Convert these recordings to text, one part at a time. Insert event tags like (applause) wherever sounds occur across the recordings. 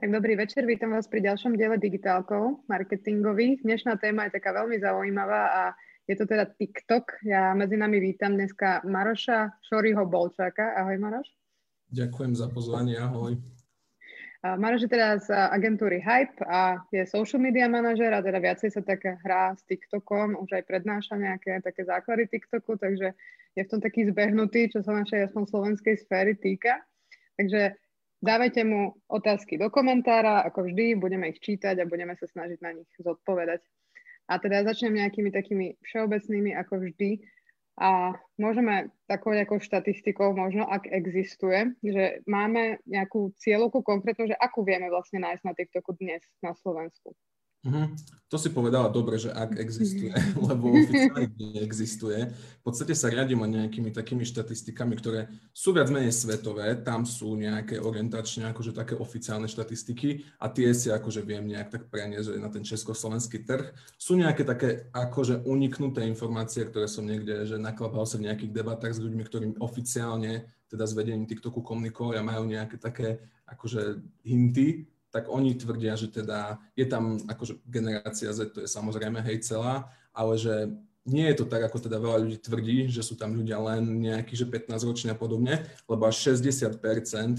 Tak dobrý večer, vítam vás pri ďalšom diele digitálkov marketingových. Dnešná téma je taká veľmi zaujímavá a je to teda TikTok. Ja medzi nami vítam dneska Maroša Šoriho Bolčáka. Ahoj Maroš. Ďakujem za pozvanie, ahoj. Maroš je teda z agentúry Hype a je social media manažer a teda viacej sa tak hrá s TikTokom, už aj prednáša nejaké také základy TikToku, takže je v tom taký zbehnutý, čo sa našej aspoň slovenskej sféry týka. Takže Dávajte mu otázky do komentára, ako vždy, budeme ich čítať a budeme sa snažiť na nich zodpovedať. A teda začnem nejakými takými všeobecnými, ako vždy. A môžeme takou nejakou štatistikou, možno ak existuje, že máme nejakú cieľovku konkrétnu, že akú vieme vlastne nájsť na TikToku dnes na Slovensku. Uh-huh. To si povedala dobre, že ak existuje, (laughs) lebo oficiálne (laughs) neexistuje. V podstate sa riadíme nejakými takými štatistikami, ktoré sú viac menej svetové, tam sú nejaké orientačne akože také oficiálne štatistiky a tie si akože viem nejak tak preniesť na ten československý trh. Sú nejaké také akože uniknuté informácie, ktoré som niekde, že naklapal sa v nejakých debatách s ľuďmi, ktorým oficiálne teda s vedením TikToku komunikovali a majú nejaké také akože hinty, tak oni tvrdia, že teda je tam akože generácia Z, to je samozrejme hej celá, ale že nie je to tak, ako teda veľa ľudí tvrdí, že sú tam ľudia len nejakí, že 15 roční a podobne, lebo až 60%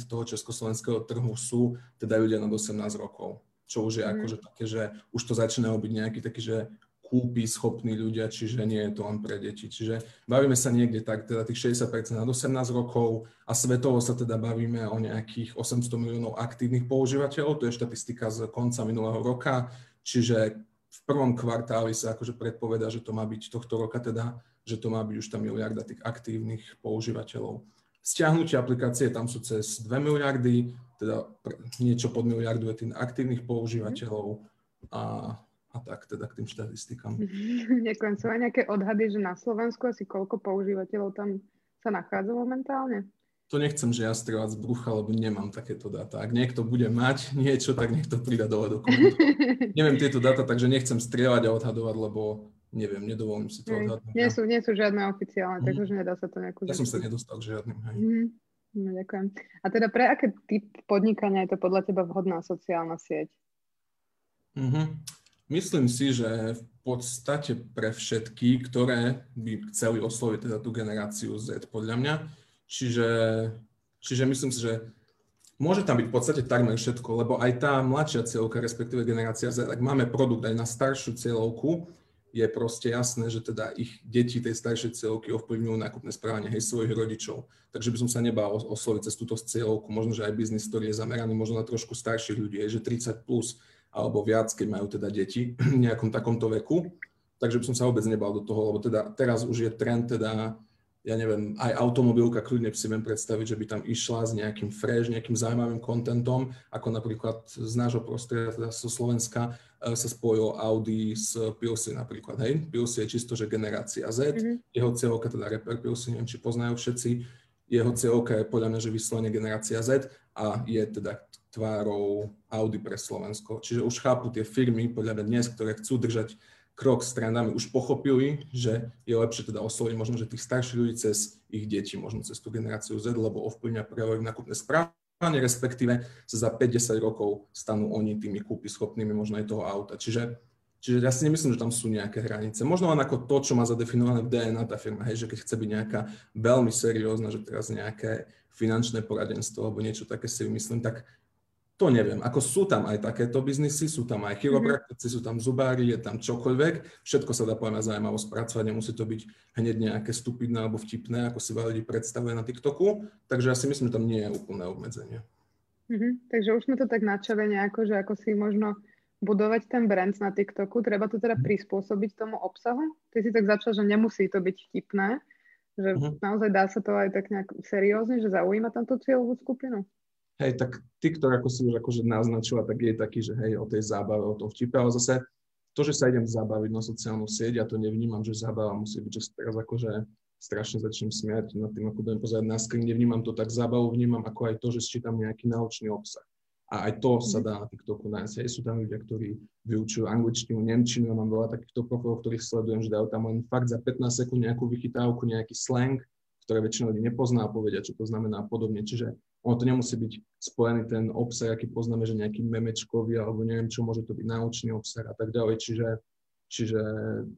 toho československého trhu sú teda ľudia nad 18 rokov. Čo už je mm. akože také, že už to začínajú byť nejaký taký, že kúpi schopní ľudia, čiže nie je to len pre deti. Čiže bavíme sa niekde tak, teda tých 60% na 18 rokov a svetovo sa teda bavíme o nejakých 800 miliónov aktívnych používateľov, to je štatistika z konca minulého roka, čiže v prvom kvartáli sa akože predpoveda, že to má byť tohto roka teda, že to má byť už tá miliarda tých aktívnych používateľov. Stiahnutie aplikácie tam sú cez 2 miliardy, teda niečo pod miliardu je tých aktívnych používateľov a a tak teda k tým štatistikám. (laughs) Ďakujem. Sú aj nejaké odhady, že na Slovensku asi koľko používateľov tam sa nachádza momentálne? To nechcem, že ja strieľať z brucha, lebo nemám takéto dáta. Ak niekto bude mať niečo, tak nech to pridá dole do komentu. (laughs) Neviem tieto dáta, takže nechcem strieľať a odhadovať, lebo neviem, nedovolím si to odhadnúť. Nie sú, nie sú žiadne oficiálne, mm. takže nedá sa to nejako... Ja som sa nedostal k žiadnym. Hej. Mm. No, ďakujem. A teda pre aké typ podnikania je to podľa teba vhodná sociálna sieť? Mm-hmm. Myslím si, že v podstate pre všetky, ktoré by chceli osloviť teda tú generáciu Z, podľa mňa. Čiže, čiže myslím si, že môže tam byť v podstate takmer všetko, lebo aj tá mladšia cieľovka, respektíve generácia Z, ak máme produkt aj na staršiu cieľovku, je proste jasné, že teda ich deti tej staršej cieľovky ovplyvňujú nákupné správanie hej svojich rodičov. Takže by som sa nebal osloviť cez túto cieľovku, možno, že aj biznis, ktorý je zameraný možno na trošku starších ľudí, že 30 plus, alebo viac, keď majú teda deti (clears throat) v nejakom takomto veku. Takže by som sa vôbec nebal do toho, lebo teda teraz už je trend teda, ja neviem, aj automobilka, kľudne si viem predstaviť, že by tam išla s nejakým fresh, nejakým zaujímavým kontentom, ako napríklad z nášho prostredia, teda zo Slovenska, e, sa spojil Audi s Pilsy napríklad, hej. Pilsy je čisto, že generácia Z, mm-hmm. jeho cieľovka, teda reper Pilsy, neviem, či poznajú všetci, jeho cieľovka je podľa mňa, že vyslovene generácia Z a je teda tvárou Audi pre Slovensko. Čiže už chápu tie firmy, podľa mňa dnes, ktoré chcú držať krok s trendami, už pochopili, že je lepšie teda osloviť možno, že tých starších ľudí cez ich deti, možno cez tú generáciu Z, lebo ovplyvňa práve nakupné správanie, respektíve sa za 5-10 rokov stanú oni tými kúpy schopnými možno aj toho auta. Čiže Čiže ja si nemyslím, že tam sú nejaké hranice. Možno len ako to, čo má zadefinované v DNA tá firma, hej, že keď chce byť nejaká veľmi seriózna, že teraz nejaké finančné poradenstvo alebo niečo také si vymyslím, tak to neviem. Ako sú tam aj takéto biznisy, sú tam aj chiropraktici, sú tam zubári, je tam čokoľvek. Všetko sa dá povedať zaujímavo spracovať, nemusí to byť hneď nejaké stupidné alebo vtipné, ako si veľa ľudí predstavuje na TikToku. Takže ja si myslím, že tam nie je úplné obmedzenie. Mm-hmm. Takže už sme to tak načali nejako, že ako si možno budovať ten brand na TikToku, treba to teda mhm. prispôsobiť tomu obsahu. Ty si tak začal, že nemusí to byť vtipné, že mm-hmm. naozaj dá sa to aj tak nejak seriózne, že zaujíma tam tú cieľovú skupinu. Hej, tak TikTok, ako si už akože naznačila, tak je taký, že hej, o tej zábave, o tom vtipe, ale zase to, že sa idem zabaviť na sociálnu sieť, ja to nevnímam, že zábava musí byť, že teraz akože strašne začnem smiať nad tým, ako budem pozerať na screen, nevnímam to tak zábavu, vnímam ako aj to, že sčítam nejaký naučný obsah. A aj to sa mhm. dá na TikToku nájsť. Hej, sú tam ľudia, ktorí vyučujú angličtinu, nemčinu, ja mám veľa takýchto profilov, ktorých sledujem, že dajú tam len fakt za 15 sekúnd nejakú vychytávku, nejaký slang, ktoré väčšina ľudí nepozná a povedia, čo to znamená a podobne. Čiže ono to nemusí byť spojený ten obsah, aký poznáme, že nejaký memečkový, alebo neviem čo, môže to byť naučný obsah a tak ďalej, čiže, čiže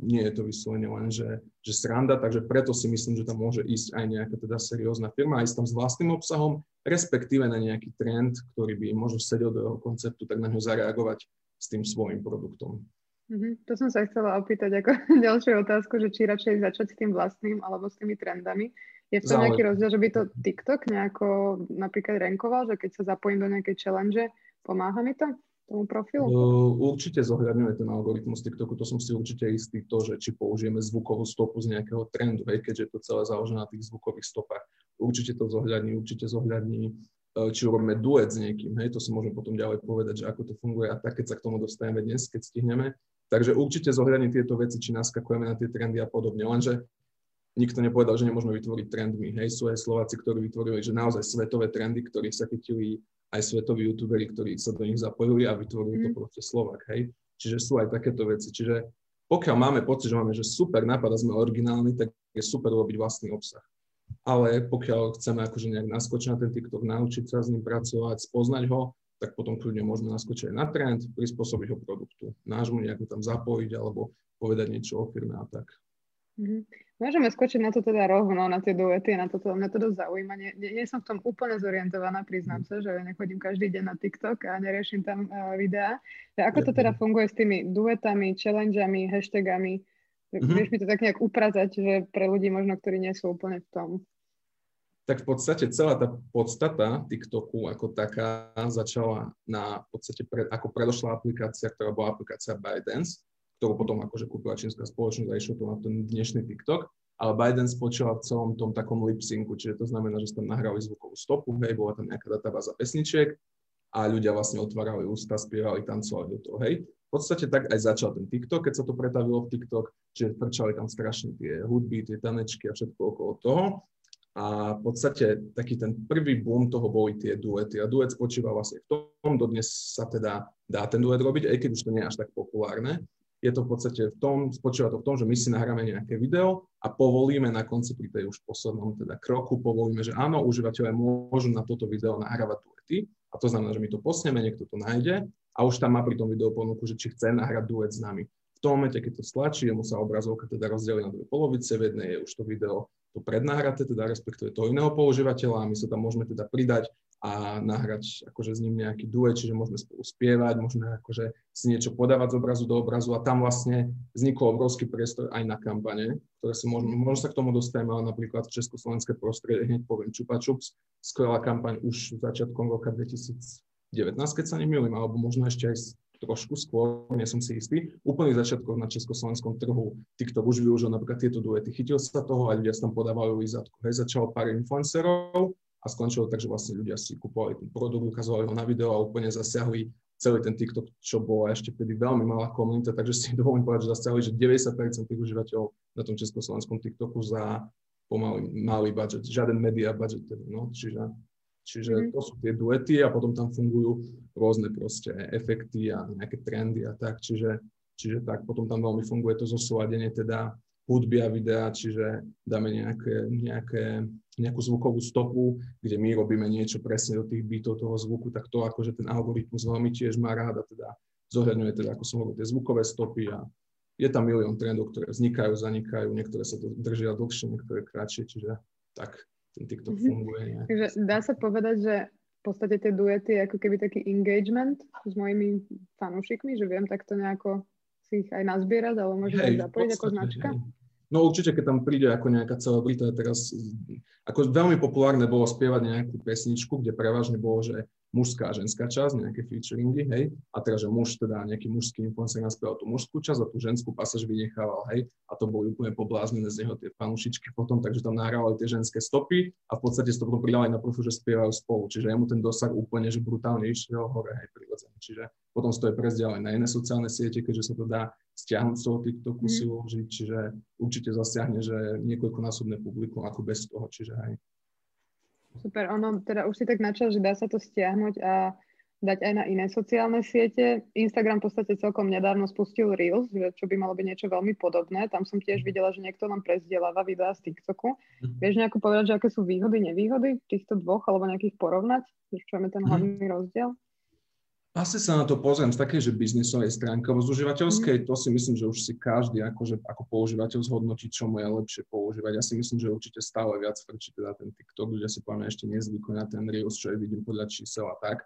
nie je to vyslovene len, že, že sranda, takže preto si myslím, že tam môže ísť aj nejaká teda seriózna firma, s tam s vlastným obsahom, respektíve na nejaký trend, ktorý by možno sedel do jeho konceptu, tak na ňo zareagovať s tým svojim produktom. Mm-hmm. To som sa chcela opýtať ako (laughs) ďalšiu otázku, že či radšej začať s tým vlastným alebo s tými trendami. Je v tom nejaký rozdiel, že by to TikTok nejako napríklad renkoval, že keď sa zapojím do nejakej challenge, pomáha mi to? tomu profilu? Uh, určite zohľadňuje ten algoritmus TikToku, to som si určite istý to, že či použijeme zvukovú stopu z nejakého trendu, hej, keďže je to celé založené na tých zvukových stopách. Určite to zohľadní, určite zohľadní či urobíme duet s niekým, hej, to si môžeme potom ďalej povedať, že ako to funguje a tak, keď sa k tomu dostaneme dnes, keď stihneme. Takže určite zohľadní tieto veci, či naskakujeme na tie trendy a podobne. Lenže nikto nepovedal, že nemôžeme vytvoriť trendmi. Hej, sú aj Slováci, ktorí vytvorili, že naozaj svetové trendy, ktorých sa chytili aj svetoví youtuberi, ktorí sa do nich zapojili a vytvorili mm. to mhm. proste Slovak. Hej. Čiže sú aj takéto veci. Čiže pokiaľ máme pocit, že máme že super nápad a sme originálni, tak je super robiť vlastný obsah ale pokiaľ chceme akože nejak naskočiť na ten TikTok, naučiť sa s ním pracovať, spoznať ho, tak potom kľudne môžeme naskočiť aj na trend, prispôsobiť ho produktu, nášmu nejako tam zapojiť alebo povedať niečo o firme a tak. Mm-hmm. Môžeme skočiť na to teda rovno, na tie duety, na toto, mňa to dosť zaujíma. Nie, nie, nie som v tom úplne zorientovaná, priznám sa, že nechodím každý deň na TikTok a neriešim tam uh, videá. Ako to teda funguje s tými duetami, challengeami, hashtagami? Mm-hmm. Vieš mi to tak nejak upratať, že pre ľudí možno, ktorí nie sú úplne v tom tak v podstate celá tá podstata TikToku ako taká začala na v podstate pred, ako predošla aplikácia, ktorá bola aplikácia ByteDance, ktorú potom akože kúpila čínska spoločnosť a išlo to na ten dnešný TikTok. Ale ByteDance spočíva v celom tom takom lip-syncu, čiže to znamená, že tam nahrali zvukovú stopu, hej, bola tam nejaká databáza pesničiek a ľudia vlastne otvárali ústa, spievali, tancovali do toho, hej. V podstate tak aj začal ten TikTok, keď sa to pretavilo v TikTok, čiže frčali tam strašne tie hudby, tie tanečky a všetko okolo toho. A v podstate taký ten prvý boom toho boli tie duety. A duet spočíva vlastne v tom, dodnes sa teda dá ten duet robiť, aj keď už to nie je až tak populárne. Je to v podstate v tom, spočíva to v tom, že my si nahráme nejaké video a povolíme na konci pri tej už poslednom teda kroku, povolíme, že áno, užívateľe môžu na toto video nahrávať duety. A to znamená, že my to posneme, niekto to nájde a už tam má pri tom video ponuku, že či chce nahrať duet s nami. V tom momente, keď to stlačí, mu sa obrazovka teda rozdelí na dve polovice, v jednej je už to video to prednahraté, teda respektíve toho iného používateľa a my sa tam môžeme teda pridať a nahrať akože s ním nejaký duet, čiže môžeme spolu spievať, môžeme akože si niečo podávať z obrazu do obrazu a tam vlastne vznikol obrovský priestor aj na kampane, ktoré si môžeme, možno sa k tomu dostaneme, ale napríklad v československé prostredie, hneď poviem Čupa Čups, skvelá kampaň už začiatkom roka 2019, keď sa nemýlim, alebo možno ešte aj trošku skôr, nie som si istý, úplných začiatkov na československom trhu TikTok už využil napríklad tieto duety. Chytil sa toho a ľudia sa tam podávali lízatku. Hej, začalo pár influencerov a skončilo tak, že vlastne ľudia si kupovali ten produkt, ukazovali ho na video a úplne zasiahli celý ten TikTok, čo bola ešte vtedy veľmi malá komunita, takže si (laughs) dovolím povedať, že zasiahli, že 90% tých užívateľov na tom československom TikToku za pomaly malý budget, žiaden media budget, teda, no, čiže Čiže mm. to sú tie duety a potom tam fungujú rôzne proste efekty a nejaké trendy a tak. Čiže, čiže tak, potom tam veľmi funguje to zosúladenie teda hudby a videa, čiže dáme nejaké, nejaké, nejakú zvukovú stopu, kde my robíme niečo presne do tých bytov toho zvuku, tak to akože ten algoritmus veľmi tiež má rád a teda zohľadňuje teda, ako som hovoril, tie zvukové stopy a je tam milión trendov, ktoré vznikajú, zanikajú, niektoré sa to držia dlhšie, niektoré kratšie, čiže tak ten TikTok mm-hmm. funguje. Nejak. Takže dá sa povedať, že v podstate tie duety ako keby taký engagement s mojimi fanúšikmi, že viem takto nejako si ich aj nazbierať, alebo môžem hey, aj zapojiť ako značka? Hej. No určite, keď tam príde ako nejaká celebrita, teraz ako veľmi populárne bolo spievať nejakú pesničku, kde prevažne bolo, že mužská a ženská časť, nejaké featuringy, hej, a teraz, že muž, teda nejaký mužský influencer naspieval tú mužskú časť a tú ženskú pasáž vynechával, hej, a to boli úplne pobláznené z neho tie panušičky potom, takže tam nahrávali tie ženské stopy a v podstate to potom pridali na profil, že spievajú spolu, čiže jemu ten dosah úplne, že brutálne išiel hore, hej, prirodzene, čiže potom to je prezdialené na iné sociálne siete, keďže sa to dá stiahnuť z toho TikToku mm. si uložiť, čiže určite zasiahne, že niekoľkonásobné publikum ako bez toho, čiže hej. Super, ono, teda už si tak načal, že dá sa to stiahnuť a dať aj na iné sociálne siete. Instagram v podstate celkom nedávno spustil Reels, že čo by malo byť niečo veľmi podobné. Tam som tiež videla, že niekto len prezdieláva videá z TikToku. Mm-hmm. Vieš nejako povedať, že aké sú výhody, nevýhody týchto dvoch, alebo nejakých porovnať? Čo je ten mhm. hlavný rozdiel? Asi sa na to pozriem z takej, že biznisovej stránky, alebo z užívateľskej, mm. to si myslím, že už si každý akože, ako používateľ zhodnotí, čo mu je lepšie používať. Ja si myslím, že určite stále viac frčí teda ten TikTok, ľudia si poviem ešte nezvykli na ten Reels, čo aj vidím podľa čísel a tak.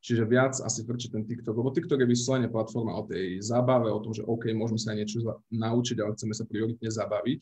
Čiže viac asi frčí ten TikTok, lebo TikTok je vyslovene platforma o tej zábave, o tom, že OK, môžeme sa niečo naučiť, ale chceme sa prioritne zabaviť.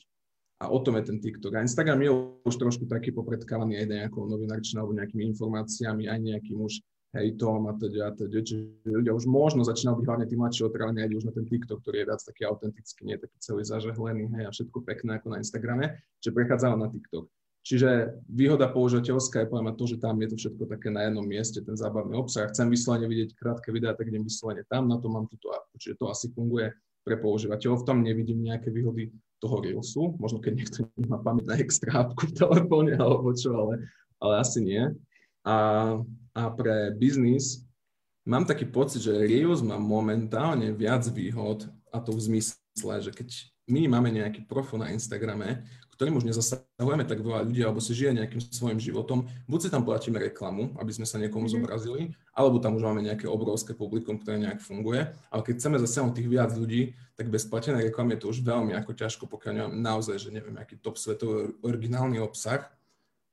A o tom je ten TikTok. A Instagram je už trošku taký popredkávaný aj nejakou novinárčinou alebo nejakými informáciami, aj nejakým už hejtom a teda, a teda, čiže ľudia už možno začínajú byť hlavne tí mladší otrávne už na ten TikTok, ktorý je viac taký autentický, nie taký celý zažehlený, hej, a všetko pekné ako na Instagrame, že prechádzajú na TikTok. Čiže výhoda používateľská je poviem to, že tam je to všetko také na jednom mieste, ten zábavný obsah. Chcem vyslovene vidieť krátke videá, tak idem vyslovene tam, na to mám túto app. Čiže to asi funguje pre používateľov. V tom nevidím nejaké výhody toho Reelsu. Možno keď niekto nemá pamäť na extra appku v telefóne alebo čo, ale, ale asi nie. A, a pre biznis mám taký pocit, že Reels má momentálne viac výhod a to v zmysle, že keď my máme nejaký profil na Instagrame, ktorým už nezasahujeme tak veľa ľudí, alebo si žije nejakým svojim životom, buď si tam platíme reklamu, aby sme sa niekomu mm-hmm. zobrazili, alebo tam už máme nejaké obrovské publikum, ktoré nejak funguje. Ale keď chceme zasiahnuť tých viac ľudí, tak bez platenej reklamy je to už veľmi ako ťažko, pokiaľ nemám naozaj, že neviem, aký top svetový originálny obsah,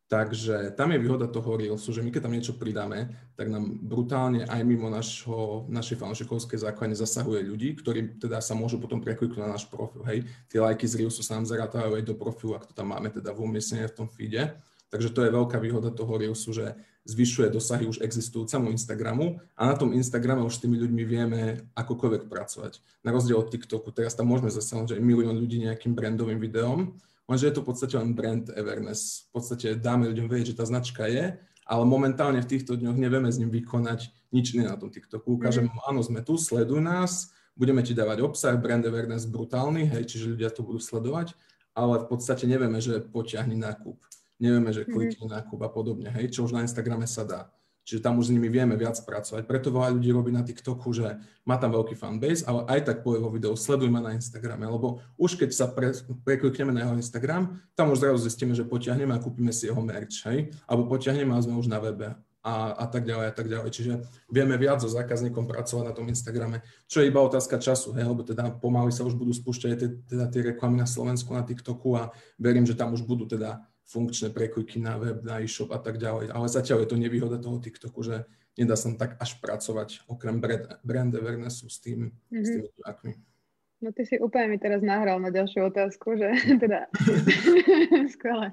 Takže tam je výhoda toho Reelsu, že my keď tam niečo pridáme, tak nám brutálne aj mimo našho, našej fanšikovskej základne zasahuje ľudí, ktorí teda sa môžu potom prekliknúť na náš profil. Hej, tie lajky z Reelsu sa nám zarátajú aj do profilu, ak to tam máme teda v umiestnení v tom feede. Takže to je veľká výhoda toho Reelsu, že zvyšuje dosahy už existujúcemu Instagramu a na tom Instagrame už s tými ľuďmi vieme akokoľvek pracovať. Na rozdiel od TikToku, teraz tam môžeme zasiahnuť aj milión ľudí nejakým brandovým videom, Lenže je to v podstate len brand awareness. V podstate dáme ľuďom vedieť, že tá značka je, ale momentálne v týchto dňoch nevieme s ním vykonať nič iné na tom TikToku. Ukážem, mm. áno, sme tu, sleduj nás, budeme ti dávať obsah, brand awareness brutálny, hej, čiže ľudia to budú sledovať, ale v podstate nevieme, že potiahni nákup. Nevieme, že klikni mm. nákup a podobne, hej, čo už na Instagrame sa dá. Čiže tam už s nimi vieme viac pracovať. Preto veľa ľudí robí na TikToku, že má tam veľký fanbase, ale aj tak povie vo videu, sleduj ma na Instagrame, lebo už keď sa pre, preklikneme na jeho Instagram, tam už zrazu zistíme, že potiahneme a kúpime si jeho merch, hej? Alebo potiahneme a sme už na webe a, a tak ďalej a tak ďalej. Čiže vieme viac so zákazníkom pracovať na tom Instagrame, čo je iba otázka času, hej? lebo teda pomaly sa už budú spúšťať teda tie reklamy na Slovensku, na TikToku a verím, že tam už budú teda funkčné prekliky na web, na e-shop a tak ďalej. Ale zatiaľ je to nevýhoda toho TikToku, že nedá sa tak až pracovať okrem brand, brand awarenessu s, tým, mm-hmm. s tými divákmi. No ty si úplne mi teraz nahral na ďalšiu otázku, že (laughs) teda (laughs) skvelé.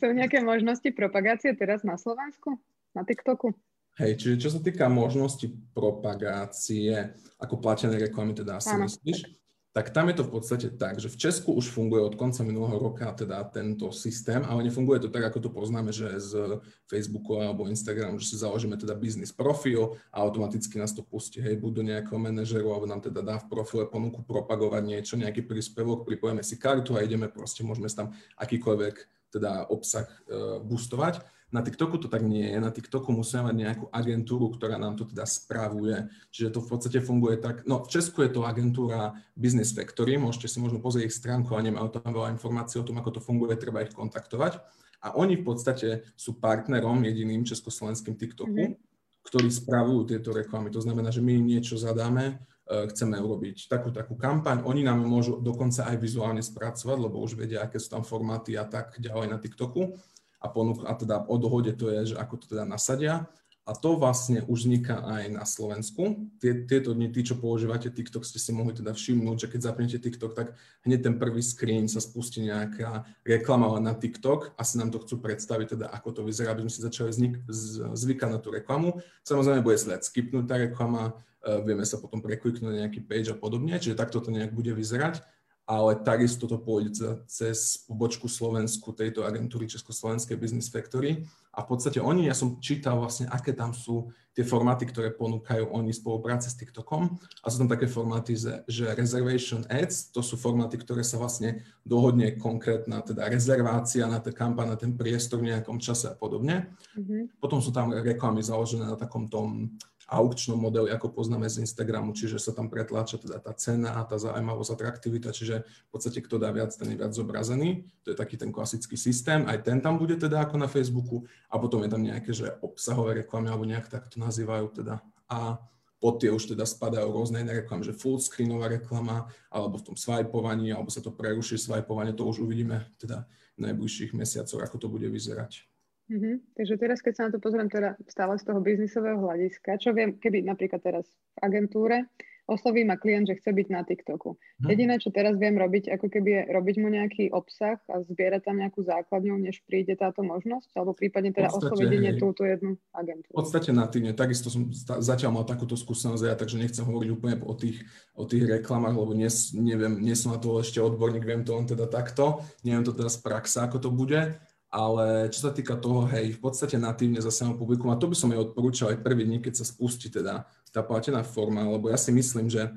Sú nejaké možnosti propagácie teraz na Slovensku, na TikToku? Hej, čiže čo sa týka možnosti propagácie, ako platené reklamy, teda asi Áno, myslíš? Tak tak tam je to v podstate tak, že v Česku už funguje od konca minulého roka teda tento systém, ale nefunguje to tak, ako to poznáme, že z Facebooku alebo Instagramu, že si založíme teda biznis profil a automaticky nás to pustí, hej, buď do nejakého manažeru, alebo nám teda dá v profile ponuku propagovať niečo, nejaký príspevok, pripojeme si kartu a ideme proste, môžeme tam akýkoľvek teda obsah uh, boostovať. Na TikToku to tak nie je. Na TikToku musíme mať nejakú agentúru, ktorá nám to teda spravuje. Čiže to v podstate funguje tak. No v Česku je to agentúra Business Factory, môžete si možno pozrieť ich stránku a nemajú tam veľa informácií o tom, ako to funguje, treba ich kontaktovať. A oni v podstate sú partnerom jediným československým TikToku, mm-hmm. ktorí spravujú tieto reklamy. To znamená, že my im niečo zadáme, e, chceme urobiť takú takú kampaň. Oni nám môžu dokonca aj vizuálne spracovať, lebo už vedia, aké sú tam formáty a tak ďalej na TikToku a, ponúk, a teda o dohode to je, že ako to teda nasadia. A to vlastne už vzniká aj na Slovensku. Tie, tieto dni, tí, čo používate TikTok, ste si mohli teda všimnúť, že keď zapnete TikTok, tak hneď ten prvý screen sa spustí nejaká reklama na TikTok. Asi nám to chcú predstaviť, teda ako to vyzerá, aby sme si začali znik, z, zvykať na tú reklamu. Samozrejme, bude sa skipnúť tá reklama, uh, vieme sa potom prekliknúť na nejaký page a podobne, čiže takto to nejak bude vyzerať ale takisto to pôjde cez pobočku Slovensku tejto agentúry Československej Business Factory. A v podstate oni, ja som čítal vlastne, aké tam sú tie formáty, ktoré ponúkajú oni spolupráce s TikTokom. A sú tam také formáty, že reservation ads, to sú formáty, ktoré sa vlastne dohodne konkrétna teda rezervácia na ten kampaň, na ten priestor v nejakom čase a podobne. Mm-hmm. Potom sú tam reklamy založené na takom tom aukčnom modeli, ako poznáme z Instagramu, čiže sa tam pretláča teda tá cena, tá zaujímavosť, atraktivita, čiže v podstate kto dá viac, ten je viac zobrazený. To je taký ten klasický systém, aj ten tam bude teda ako na Facebooku a potom je tam nejaké, že obsahové reklamy alebo nejak tak to nazývajú teda. A pod tie už teda spadajú rôzne iné reklamy, že full screenová reklama, alebo v tom swipovaní, alebo sa to preruší swipovanie, to už uvidíme teda v najbližších mesiacoch, ako to bude vyzerať. Mm-hmm. Takže teraz, keď sa na to pozriem teda stále z toho biznisového hľadiska, čo viem, keby napríklad teraz v agentúre osloví ma klient, že chce byť na TikToku. Hm. Jediné, čo teraz viem robiť, ako keby je robiť mu nejaký obsah a zbierať tam nejakú základňu, než príde táto možnosť, alebo prípadne teda osloviť jedine túto jednu agentúru. V podstate natívne. Takisto som zatiaľ mal takúto skúsenosť ja, takže nechcem hovoriť úplne o tých, o tých reklamách, lebo nie, neviem, nie som na to ešte odborník, viem to len teda takto, neviem to teda z praxe, ako to bude, ale čo sa týka toho, hej, v podstate natívne zase mám publikum a to by som aj odporúčal aj prvý dní, keď sa spustí teda tá platená forma, lebo ja si myslím, že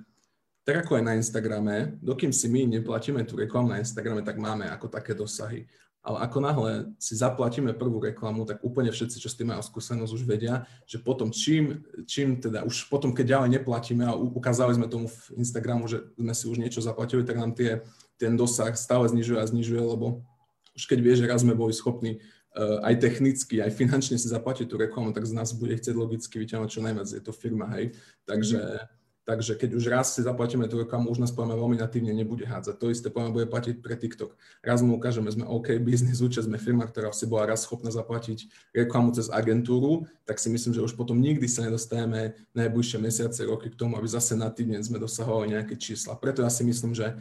tak ako aj na Instagrame, dokým si my neplatíme tú reklamu na Instagrame, tak máme ako také dosahy. Ale ako náhle si zaplatíme prvú reklamu, tak úplne všetci, čo s tým majú skúsenosť, už vedia, že potom čím, čím teda, už potom, keď ďalej neplatíme a ukázali sme tomu v Instagramu, že sme si už niečo zaplatili, tak nám tie, ten dosah stále znižuje a znižuje, lebo už keď vie, že raz sme boli schopní uh, aj technicky, aj finančne si zaplatiť tú reklamu, tak z nás bude chcieť logicky vyťahovať čo najviac. Je to firma, hej. Takže, mm. takže keď už raz si zaplatíme tú reklamu, už nás poviem veľmi natívne nebude hádzať. To isté poviem bude platiť pre TikTok. Raz mu ukážeme, sme OK, biznis účasť, sme firma, ktorá si bola raz schopná zaplatiť reklamu cez agentúru, tak si myslím, že už potom nikdy sa nedostaneme najbližšie mesiace, roky k tomu, aby zase natívne sme dosahovali nejaké čísla. Preto ja si myslím, že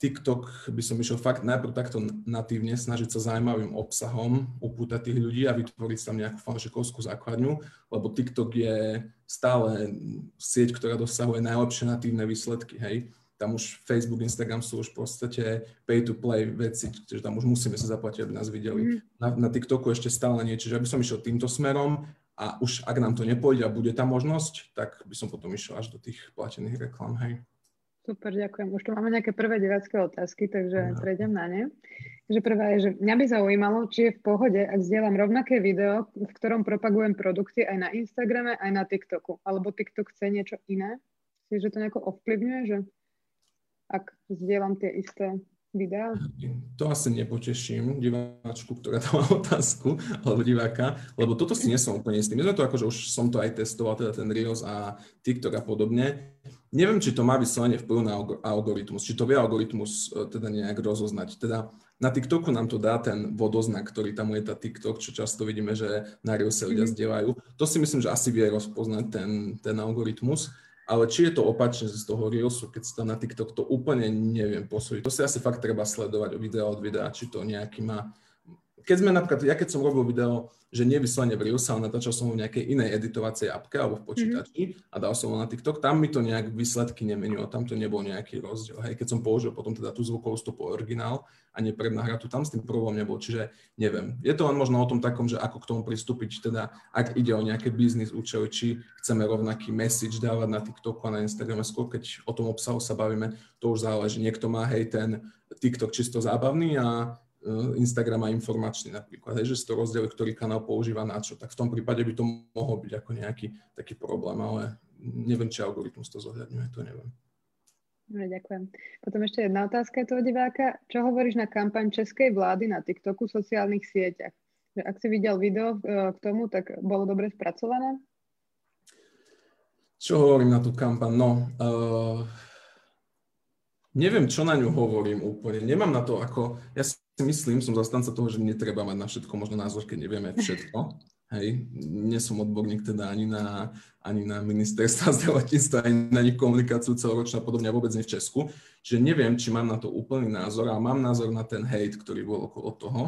TikTok by som išiel fakt najprv takto natívne, snažiť sa zaujímavým obsahom upútať tých ľudí a vytvoriť tam nejakú fanšikovskú základňu, lebo TikTok je stále sieť, ktorá dosahuje najlepšie natívne výsledky, hej. Tam už Facebook, Instagram sú už v podstate pay-to-play veci, čiže tam už musíme sa zaplatiť, aby nás videli. Mm. Na, na TikToku ešte stále nie, čiže aby som išiel týmto smerom a už ak nám to nepôjde a bude tá možnosť, tak by som potom išiel až do tých platených reklam, hej. Super, ďakujem. Už tu máme nejaké prvé divácké otázky, takže no. prejdem na ne. Takže prvá je, že mňa by zaujímalo, či je v pohode, ak zdieľam rovnaké video, v ktorom propagujem produkty aj na Instagrame, aj na TikToku. Alebo TikTok chce niečo iné? Si, že to nejako ovplyvňuje, že ak zdieľam tie isté videá? To asi nepoteším diváčku, ktorá tam má otázku, alebo diváka, lebo toto si nie som úplne istý. My sme to akože už som to aj testoval, teda ten Reels a TikTok a podobne. Neviem, či to má vyslovene vplyv na algoritmus, či to vie algoritmus e, teda nejak rozoznať. Teda na TikToku nám to dá ten vodoznak, ktorý tam je tá TikTok, čo často vidíme, že na sa ľudia mhm. zdieľajú. To si myslím, že asi vie rozpoznať ten, ten algoritmus. Ale či je to opačne z toho Reelsu, keď si tam na TikTok, to úplne neviem posúdiť. To si asi fakt treba sledovať video od videa, či to nejaký má keď sme napríklad, ja keď som robil video, že nie vyslovene v Reels, ale natáčal som ho v nejakej inej editovacej apke alebo v počítači mm-hmm. a dal som ho na TikTok, tam mi to nejak výsledky nemenilo, tam to nebol nejaký rozdiel. Hej, keď som použil potom teda tú zvukovú stopu originál a nie prednahratu, tam s tým problém nebol, čiže neviem. Je to len možno o tom takom, že ako k tomu pristúpiť, teda ak ide o nejaké biznis účely, či chceme rovnaký message dávať na TikToku a na Instagrame, skôr keď o tom obsahu sa bavíme, to už záleží. Niekto má hej ten TikTok čisto zábavný a Instagram a informačný napríklad, hej, že si to rozdeli, ktorý kanál používa na čo, tak v tom prípade by to mohol byť ako nejaký taký problém, ale neviem, či algoritmus to zohľadňuje, to neviem. No, ďakujem. Potom ešte jedna otázka toho diváka. Čo hovoríš na kampaň českej vlády na TikToku, sociálnych sieťach? Že ak si videl video eh, k tomu, tak bolo dobre spracované? Čo hovorím na tú kampaň? No, uh, neviem, čo na ňu hovorím úplne. Nemám na to ako... Ja si myslím, som zastanca toho, že netreba mať na všetko možno názor, keď nevieme všetko. Hej, nie som odborník teda ani na, ani na ministerstva (laughs) zdravotníctva, ani na nich komunikáciu celoročná a podobne, vôbec nie v Česku. Čiže neviem, či mám na to úplný názor, ale mám názor na ten hate, ktorý bol okolo toho,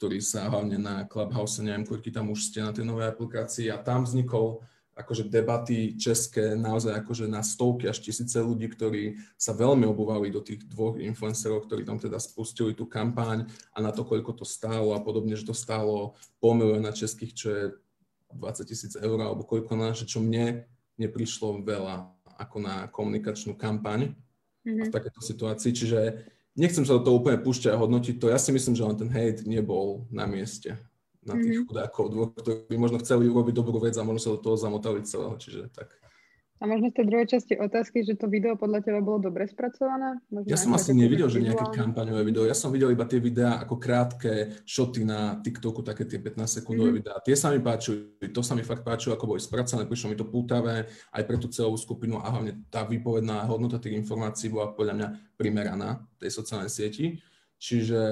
ktorý sa hlavne na Clubhouse, neviem, koľky tam už ste na tej novej aplikácii a tam vznikol akože debaty české naozaj akože na stovky až tisíce ľudí, ktorí sa veľmi obúvali do tých dvoch influencerov, ktorí tam teda spustili tú kampaň a na to, koľko to stálo a podobne, že to stálo pol na českých, čo je 20 tisíc eur alebo koľko na čo mne neprišlo veľa ako na komunikačnú kampaň mm-hmm. v takéto situácii, čiže nechcem sa do toho úplne púšťať a hodnotiť to. Ja si myslím, že len ten hate nebol na mieste na tých mm-hmm. chudákov dvoch, ktorí možno chceli urobiť dobrú vec a možno sa do toho zamotali celého, čiže tak. A možno z tej druhej časti otázky, že to video podľa teba bolo dobre spracované? Možno ja som asi nevidel, že nejaké kampaňové video. Ja som videl iba tie videá ako krátke šoty na TikToku, také tie 15 sekundové mm-hmm. videá. Tie sa mi páčili, to sa mi fakt páčilo, ako boli spracované, prišlo mi to pútavé aj pre tú celú skupinu a hlavne tá výpovedná hodnota tých informácií bola podľa mňa primeraná tej sociálnej sieti. Čiže,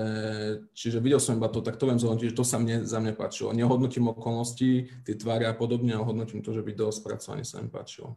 čiže videl som iba to, tak to viem zhodnotiť, že to sa mne, za mňa páčilo. Nehodnotím okolnosti, tie tváre a podobne, ale hodnotím to, že video spracovanie sa mi páčilo.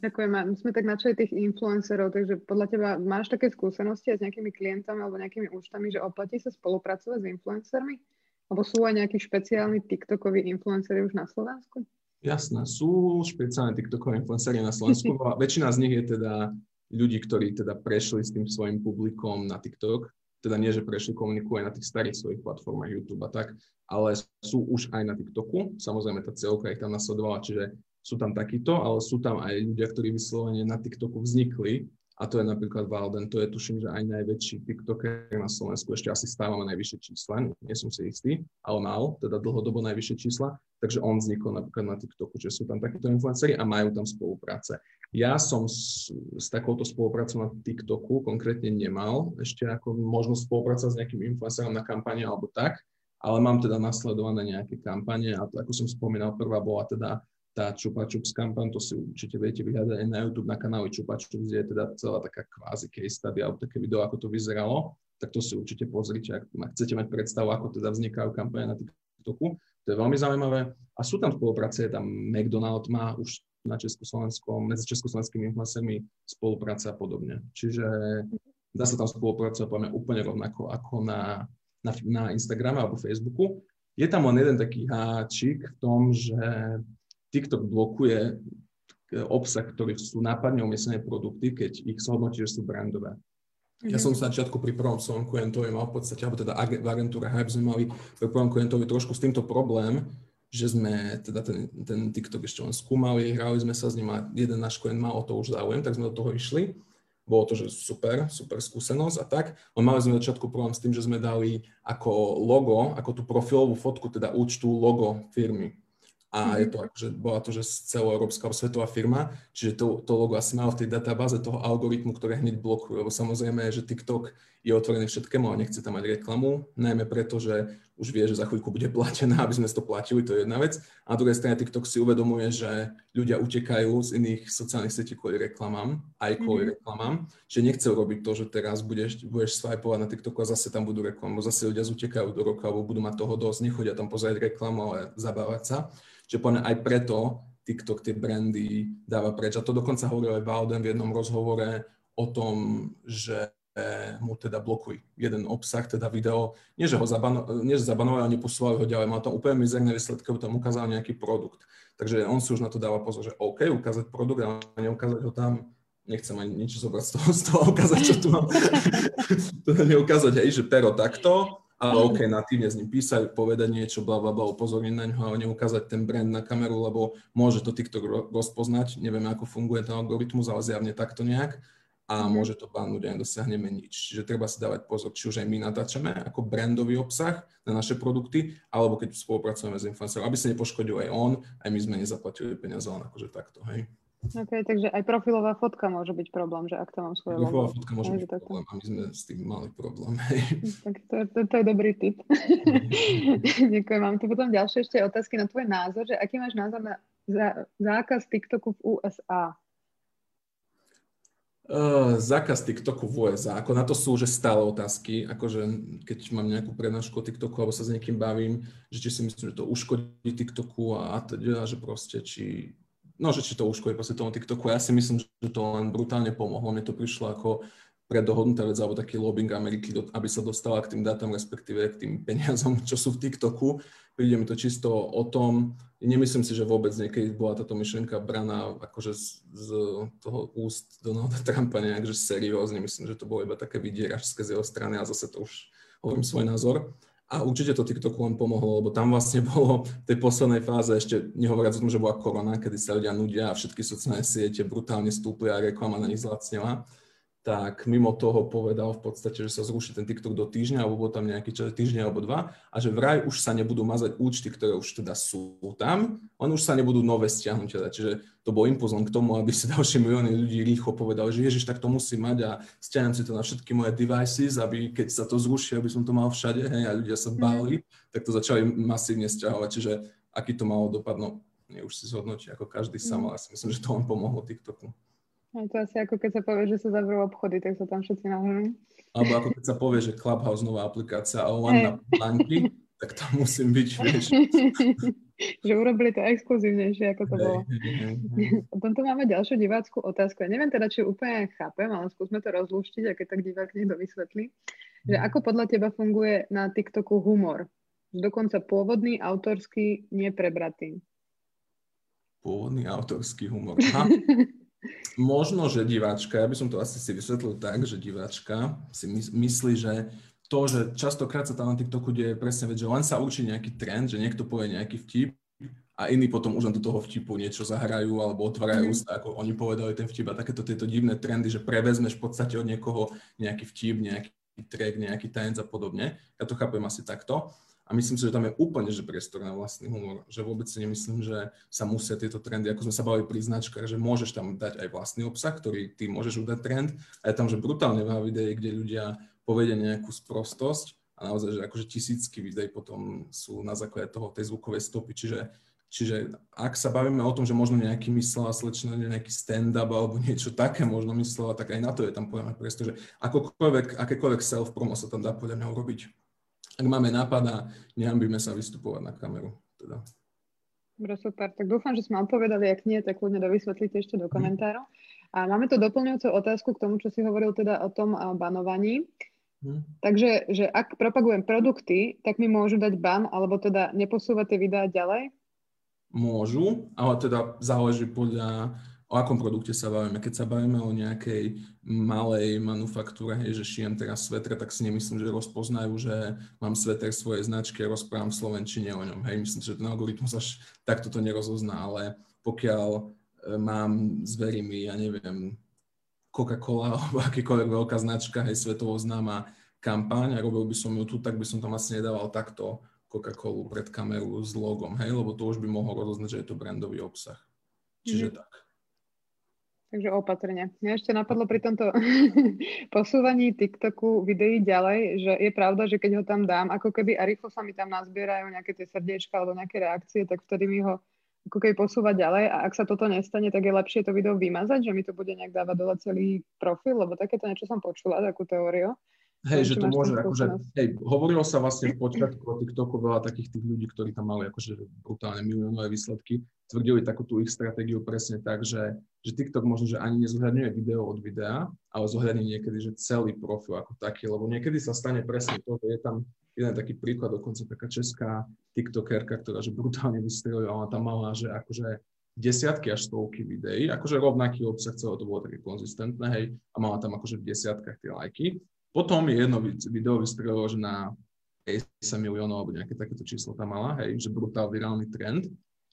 Ďakujem. My sme tak načali tých influencerov, takže podľa teba máš také skúsenosti s nejakými klientami alebo nejakými účtami, že oplatí sa spolupracovať s influencermi? Alebo sú aj nejakí špeciálni TikTokoví influenceri už na Slovensku? Jasné, sú špeciálne TikTokoví influenceri na Slovensku (laughs) a väčšina z nich je teda ľudí, ktorí teda prešli s tým svojim publikom na TikTok, teda nie, že prešli komunikujú aj na tých starých svojich platformách YouTube a tak, ale sú už aj na TikToku. Samozrejme, tá celka ich tam nasledovala, čiže sú tam takíto, ale sú tam aj ľudia, ktorí vyslovene na TikToku vznikli a to je napríklad Valden, to je tuším, že aj najväčší TikToker na Slovensku, ešte asi stávame najvyššie čísla, nie som si istý, ale mal, teda dlhodobo najvyššie čísla, takže on vznikol napríklad na TikToku, že sú tam takíto influenceri a majú tam spolupráce. Ja som s, s takouto spoluprácou na TikToku konkrétne nemal ešte ako možnosť spolupracovať s nejakým influencerom na kampane alebo tak, ale mám teda nasledované nejaké kampane a to, ako som spomínal, prvá bola teda tá Chupa Chups kampaň, to si určite viete vyhľadať na YouTube, na kanáli Chupa Chups, kde je teda celá taká kvázi case study alebo také video, ako to vyzeralo, tak to si určite pozrite, ak chcete mať predstavu, ako teda vznikajú kampane na TikToku. To je veľmi zaujímavé. A sú tam spolupráce, tam McDonald má už na Československom, medzi československými influencermi spolupráca a podobne. Čiže dá sa tam spolupracovať podľa úplne rovnako ako na, na, na Instagrame alebo Facebooku. Je tam len jeden taký háčik v tom, že TikTok blokuje obsah, ktorý sú nápadne umiestnené produkty, keď ich zhodnotí, že sú brandové. Ja som sa začiatku pri prvom svojom klientovi mal v podstate, alebo teda v agentúre Hype sme mali pri prvom klientovi trošku s týmto problém, že sme teda ten, ten TikTok ešte len skúmali, hrali sme sa s ním a jeden náš klient mal o to už záujem, tak sme do toho išli. Bolo to, že super, super skúsenosť a tak. On mali sme začiatku problém s tým, že sme dali ako logo, ako tú profilovú fotku, teda účtu logo firmy a je mhm. to akože, bola to, že celoeurópska svetová firma, čiže to, to logo asi malo v tej databáze toho algoritmu, ktoré hneď blokuje, lebo samozrejme, že TikTok je otvorený všetkému a nechce tam mať reklamu, najmä preto, že už vie, že za chvíľku bude platená, aby sme to platili, to je jedna vec. A na druhej strane TikTok si uvedomuje, že ľudia utekajú z iných sociálnych sietí kvôli reklamám, aj kvôli mm-hmm. reklamám, že nechcel robiť to, že teraz budeš, budeš swipovať na TikToku a zase tam budú reklamu, zase ľudia zutekajú do roka, alebo budú mať toho dosť, nechodia tam pozrieť reklamu, ale zabávať sa. Čiže podľa aj preto TikTok tie brandy dáva preč. A to dokonca hovoril aj Bowden v jednom rozhovore o tom, že mu teda blokuj jeden obsah, teda video, nie že ho zabano, nie, že zabanovali, ale neposúvali ho ďalej, mal tam úplne mizerné výsledky, tam ukázal nejaký produkt. Takže on si už na to dáva pozor, že OK, ukázať produkt, ale neukázať ho tam, nechcem ani nič zobrať z toho, z toho ukázať, čo tu mám. (laughs) to neukázať, hej, že pero takto, ale OK, natívne s ním písať, povedať niečo, bla, bla, bla, upozorniť na ňo, ale neukázať ten brand na kameru, lebo môže to TikTok rozpoznať, neviem, ako funguje ten algoritmus, ale zjavne takto nejak a mm. môže to bánuť a nedosiahneme nič. Čiže treba si dávať pozor, či už aj my natáčame ako brandový obsah na naše produkty, alebo keď spolupracujeme s influencerom, aby sa nepoškodil aj on, aj my sme nezaplatili peniaze len akože takto, hej. OK, takže aj profilová fotka môže byť problém, že ak to mám svoje Profilová fotka môže byť takto. problém a my sme s tým mali problém. (laughs) Hej. Tak to, to, to je dobrý tip. (laughs) Ďakujem. Mám tu potom ďalšie ešte otázky na tvoj názor, že aký máš názor na zá, zákaz TikToku v USA? Uh, zákaz TikToku v USA, ako na to sú že stále otázky, akože keď mám nejakú prednášku o TikToku alebo sa s niekým bavím, že či si myslím, že to uškodí TikToku a teda, že proste či no, že či to uškodí proste tomu TikToku. Ja si myslím, že to len brutálne pomohlo. Mne to prišlo ako predohodnutá vec alebo taký lobbying Ameriky, aby sa dostala k tým dátam, respektíve k tým (laughs) peniazom, čo sú v TikToku. Príde mi to čisto o tom, nemyslím si, že vôbec niekedy bola táto myšlienka braná akože z, z toho úst Donalda Trumpa nejak, že seriózne. Myslím, že to bolo iba také vydieračské z jeho strany a zase to už hovorím svoj názor. A určite to TikToku len pomohlo, lebo tam vlastne bolo v tej poslednej fáze, ešte nehovoriac o tom, že bola korona, kedy sa ľudia nudia a všetky sociálne siete brutálne stúpli a reklama na nich zlacnila, tak mimo toho povedal v podstate, že sa zruší ten TikTok do týždňa, alebo bol tam nejaký čas, týždeň alebo dva, a že vraj už sa nebudú mazať účty, ktoré už teda sú tam, len už sa nebudú nové stiahnuť. Teda. Čiže to bol impuls k tomu, aby si ďalšie milióny ľudí rýchlo povedali, že ježiš, tak to musí mať a stiahnem si to na všetky moje devices, aby keď sa to zruší, aby som to mal všade, hej, a ľudia sa mhm. báli, tak to začali masívne stiahovať. Čiže aký to malo dopad, no už si zhodnotí ako každý sám, mm. ale ja si myslím, že to len pomohlo TikToku. A to asi ako keď sa povie, že sa zavrú obchody, tak sa tam všetci nahrnú. Alebo ako keď sa povie, že Clubhouse nová aplikácia a len na planky, tak tam musím byť, vieš. (laughs) že urobili to exkluzívnejšie, ako to hey, bolo. Hey, hey. Potom tu máme ďalšiu diváckú otázku. Ja neviem teda, či úplne chápem, ale skúsme to rozlúštiť, a keď tak divák niekto vysvetlí. Že mhm. ako podľa teba funguje na TikToku humor? Dokonca pôvodný, autorský, neprebratý. Pôvodný autorský humor. (laughs) Možno, že diváčka, ja by som to asi si vysvetlil tak, že diváčka si myslí, že to, že častokrát sa tam na TikToku deje presne vec, že len sa učí nejaký trend, že niekto povie nejaký vtip a iní potom už len do toho vtipu niečo zahrajú alebo otvárajú mm. ústa, ako oni povedali ten vtip a takéto tieto divné trendy, že prevezmeš v podstate od niekoho nejaký vtip, nejaký track, nejaký tanec a podobne. Ja to chápem asi takto. A myslím si, že tam je úplne že priestor na vlastný humor. Že vôbec si nemyslím, že sa musia tieto trendy, ako sme sa bavili pri značkách, že môžeš tam dať aj vlastný obsah, ktorý ty môžeš udať trend. A je tam, že brutálne veľa videí, kde ľudia povedia nejakú sprostosť a naozaj, že akože tisícky videí potom sú na základe toho tej zvukovej stopy. Čiže Čiže ak sa bavíme o tom, že možno nejaký myslela slečna, nejaký stand-up alebo niečo také možno myslela, tak aj na to je tam podľa mňa priestor, že akokoľvek, akékoľvek self-promo sa tam dá podľa mňa urobiť ak máme nápad a nehambíme sa vystupovať na kameru. Teda. Dobre, super. Tak dúfam, že sme odpovedali, ak nie, tak kľudne dovysvetlíte ešte do mhm. komentárov. A máme tu doplňujúcu otázku k tomu, čo si hovoril teda o tom banovaní. Hmm. Takže, že ak propagujem produkty, tak mi môžu dať ban, alebo teda neposúvať tie videá ďalej? Môžu, ale teda záleží podľa o akom produkte sa bavíme. Keď sa bavíme o nejakej malej manufaktúre, hej, že šijem teraz svetre, tak si nemyslím, že rozpoznajú, že mám sveter svojej značky a rozprávam v Slovenčine o ňom. Hej, myslím, že ten algoritmus až takto to nerozozná, ale pokiaľ e, mám, zverí mi, ja neviem, Coca-Cola (laughs) alebo akýkoľvek veľká značka, hej, svetovo známa kampaň a robil by som ju tu, tak by som tam asi nedával takto Coca-Colu pred kameru s logom, hej, lebo to už by mohol rozoznať, že je to brandový obsah. Čiže mm-hmm. tak. Takže opatrne. Mňa ešte napadlo pri tomto (laughs) posúvaní TikToku videí ďalej, že je pravda, že keď ho tam dám, ako keby a rýchlo sa mi tam nazbierajú nejaké tie srdiečka alebo nejaké reakcie, tak vtedy mi ho ako keby posúvať ďalej a ak sa toto nestane, tak je lepšie to video vymazať, že mi to bude nejak dávať dole celý profil, lebo takéto niečo som počula, takú teóriu. Hej, že to môže, akože, hej, hovorilo sa vlastne v počiatku o TikToku veľa takých tých ľudí, ktorí tam mali akože brutálne miliónové výsledky, tvrdili takú tú ich stratégiu presne tak, že, že TikTok možno, že ani nezohľadňuje video od videa, ale zohľadní niekedy, že celý profil ako taký, lebo niekedy sa stane presne to, že je tam jeden taký príklad, dokonca taká česká TikTokerka, ktorá že brutálne vystrelila, ona tam mala, že akože desiatky až stovky videí, akože rovnaký obsah celého to bolo také konzistentné, hej, a mala tam akože v desiatkách tie lajky potom jedno video vystrelilo, že na 50 miliónov alebo nejaké takéto číslo tam mala, hej, že brutál virálny trend.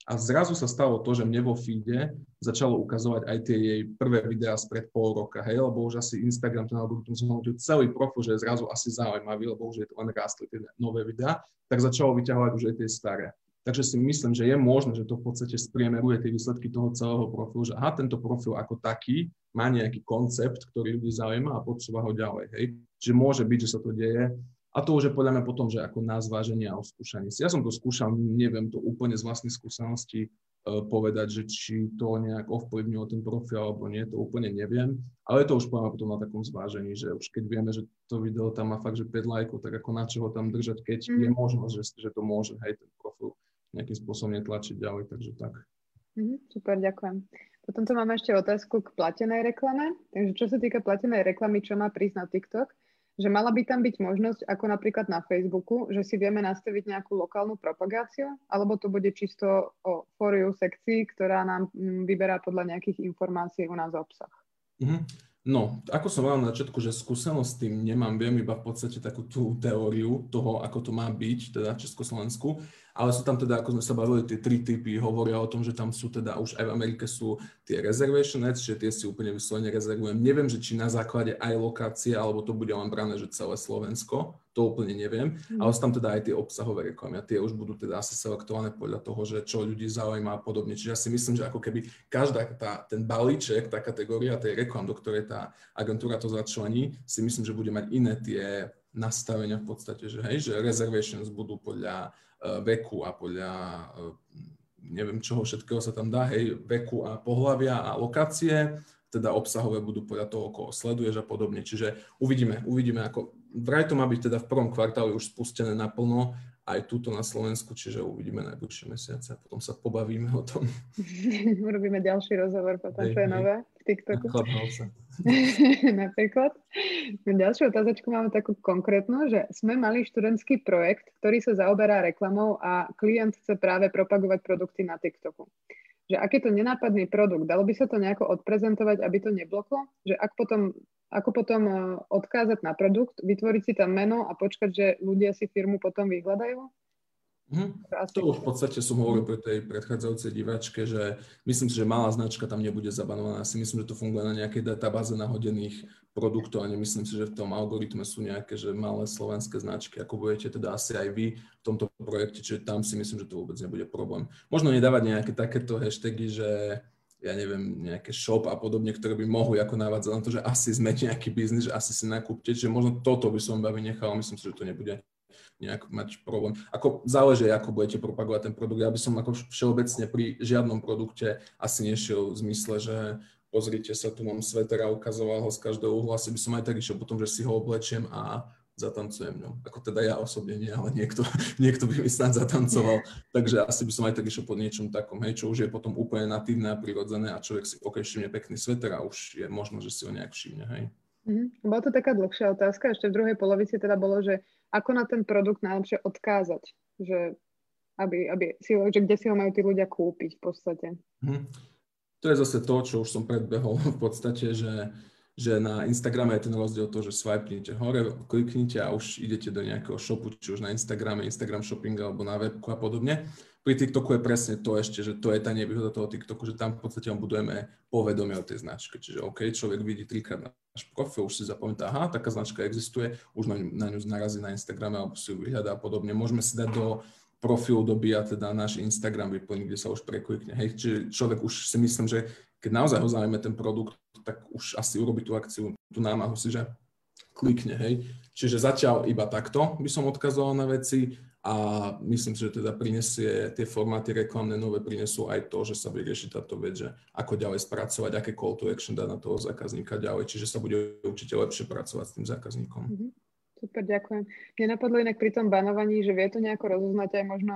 A zrazu sa stalo to, že mne vo feede začalo ukazovať aj tie jej prvé videá spred pol roka, hej, lebo už asi Instagram ten algoritmus zhodnotil celý profil, že je zrazu asi zaujímavý, lebo už je to len rástli tie nové videá, tak začalo vyťahovať už aj tie staré. Takže si myslím, že je možné, že to v podstate spriemeruje tie výsledky toho celého profilu, že aha, tento profil ako taký má nejaký koncept, ktorý ľudí zaujíma a podsúva ho ďalej. Hej. Čiže môže byť, že sa to deje. A to už je podľa mňa potom, že ako na zváženie a oskúšanie si. Ja som to skúšal, neviem to úplne z vlastnej skúsenosti uh, povedať, že či to nejak ovplyvnilo ten profil alebo nie, to úplne neviem. Ale to už poviem potom na takom zvážení, že už keď vieme, že to video tam má fakt, že 5 lajkov, tak ako na čo ho tam držať, keď mm. je možnosť, že, že to môže, hej, ten profil nejakým spôsobom netlačiť ďalej, takže tak. Mm, super, ďakujem. Potom tu máme ešte otázku k platenej reklame. Takže čo sa týka platenej reklamy, čo má prísť na TikTok, že mala by tam byť možnosť, ako napríklad na Facebooku, že si vieme nastaviť nejakú lokálnu propagáciu, alebo to bude čisto o for you sekcii, ktorá nám mm, vyberá podľa nejakých informácií u nás obsah. Mm-hmm. No, ako som povedal na začiatku, že skúsenosť s tým nemám, viem iba v podstate takú tú teóriu toho, ako to má byť, teda Československu. Ale sú tam teda, ako sme sa bavili, tie tri typy, hovoria o tom, že tam sú teda, už aj v Amerike sú tie reservation ads, čiže tie si úplne vyslovene rezervujem. Neviem, že či na základe aj lokácie, alebo to bude len brané, že celé Slovensko, to úplne neviem, mm. ale sú tam teda aj tie obsahové reklamy a tie už budú teda asi selektované podľa toho, že čo ľudí zaujíma a podobne. Čiže ja si myslím, že ako keby každá tá, ten balíček, tá kategória tej reklam, do ktorej tá agentúra to začlení, si myslím, že bude mať iné tie nastavenia v podstate, že hej, že reservations budú podľa veku a podľa uh, neviem čoho všetkého sa tam dá, hej, veku a pohlavia a lokácie, teda obsahové budú podľa toho, koho sleduješ a podobne. Čiže uvidíme, uvidíme, ako vraj to má byť teda v prvom kvartále už spustené naplno, aj túto na Slovensku, čiže uvidíme najbližšie mesiace a potom sa pobavíme o tom. (laughs) Urobíme ďalší rozhovor potom, čo je nové v TikToku. (laughs) Napríklad. Ďalšiu otázočku máme takú konkrétnu, že sme mali študentský projekt, ktorý sa zaoberá reklamou a klient chce práve propagovať produkty na TikToku že ak je to nenápadný produkt, dalo by sa to nejako odprezentovať, aby to nebloklo? Že ak potom, ako potom e, odkázať na produkt, vytvoriť si tam meno a počkať, že ľudia si firmu potom vyhľadajú? Mm, to už v podstate som hovoril pri tej predchádzajúcej diváčke, že myslím si, že malá značka tam nebude zabanovaná. Ja si myslím, že to funguje na nejakej databáze nahodených produktov a nemyslím si, že v tom algoritme sú nejaké že malé slovenské značky, ako budete teda asi aj vy v tomto projekte, čiže tam si myslím, že to vôbec nebude problém. Možno nedávať nejaké takéto hashtagy, že ja neviem, nejaké shop a podobne, ktoré by mohli ako navádzať na to, že asi sme nejaký biznis, asi si nakúpte, že možno toto by som bavi nechal, myslím si, že to nebude nejak mať problém. Ako záleží, ako budete propagovať ten produkt. Ja by som ako všeobecne pri žiadnom produkte asi nešiel v zmysle, že pozrite sa, tu mám sveter a ukazoval ho z každého uhla, asi by som aj tak išiel potom, že si ho oblečiem a zatancujem ňom. Ako teda ja osobne nie, ale niekto, (laughs) niekto by mi snad zatancoval. Takže asi by som aj tak išiel pod niečom takom, hej, čo už je potom úplne natívne a prirodzené a človek si ok, všimne pekný sveter a už je možno, že si ho nejak všimne, hej. Mm-hmm. Bola to taká dlhšia otázka. Ešte v druhej polovici teda bolo, že ako na ten produkt najlepšie odkázať, že, aby, aby si, že kde si ho majú tí ľudia kúpiť v podstate. Mm-hmm. To je zase to, čo už som predbehol (laughs) v podstate, že, že na Instagrame je ten rozdiel to, že swipenite hore, kliknite a už idete do nejakého shopu, či už na Instagrame, Instagram shopping alebo na webku a podobne pri TikToku je presne to ešte, že to je tá nevýhoda toho TikToku, že tam v podstate budujeme povedomie o tej značke. Čiže OK, človek vidí trikrát náš profil, už si zapamätá, aha, taká značka existuje, už na ňu, na ňu narazí na Instagrame alebo si ju vyhľadá a podobne. Môžeme si dať do profilu dobíja teda náš Instagram vyplniť, kde sa už preklikne. Hej, čiže človek už si myslím, že keď naozaj ho zaujíma ten produkt, tak už asi urobí tú akciu, tú námahu si, že klikne, hej. Čiže zatiaľ iba takto by som odkazoval na veci a myslím si, že teda prinesie tie formáty reklamné nové prinesú aj to, že sa bude riešiť táto vec, že ako ďalej spracovať, aké call to action dá na toho zákazníka ďalej, čiže sa bude určite lepšie pracovať s tým zákazníkom. Mm-hmm. Super, ďakujem. Mne napadlo inak pri tom banovaní, že vie to nejako rozoznať aj možno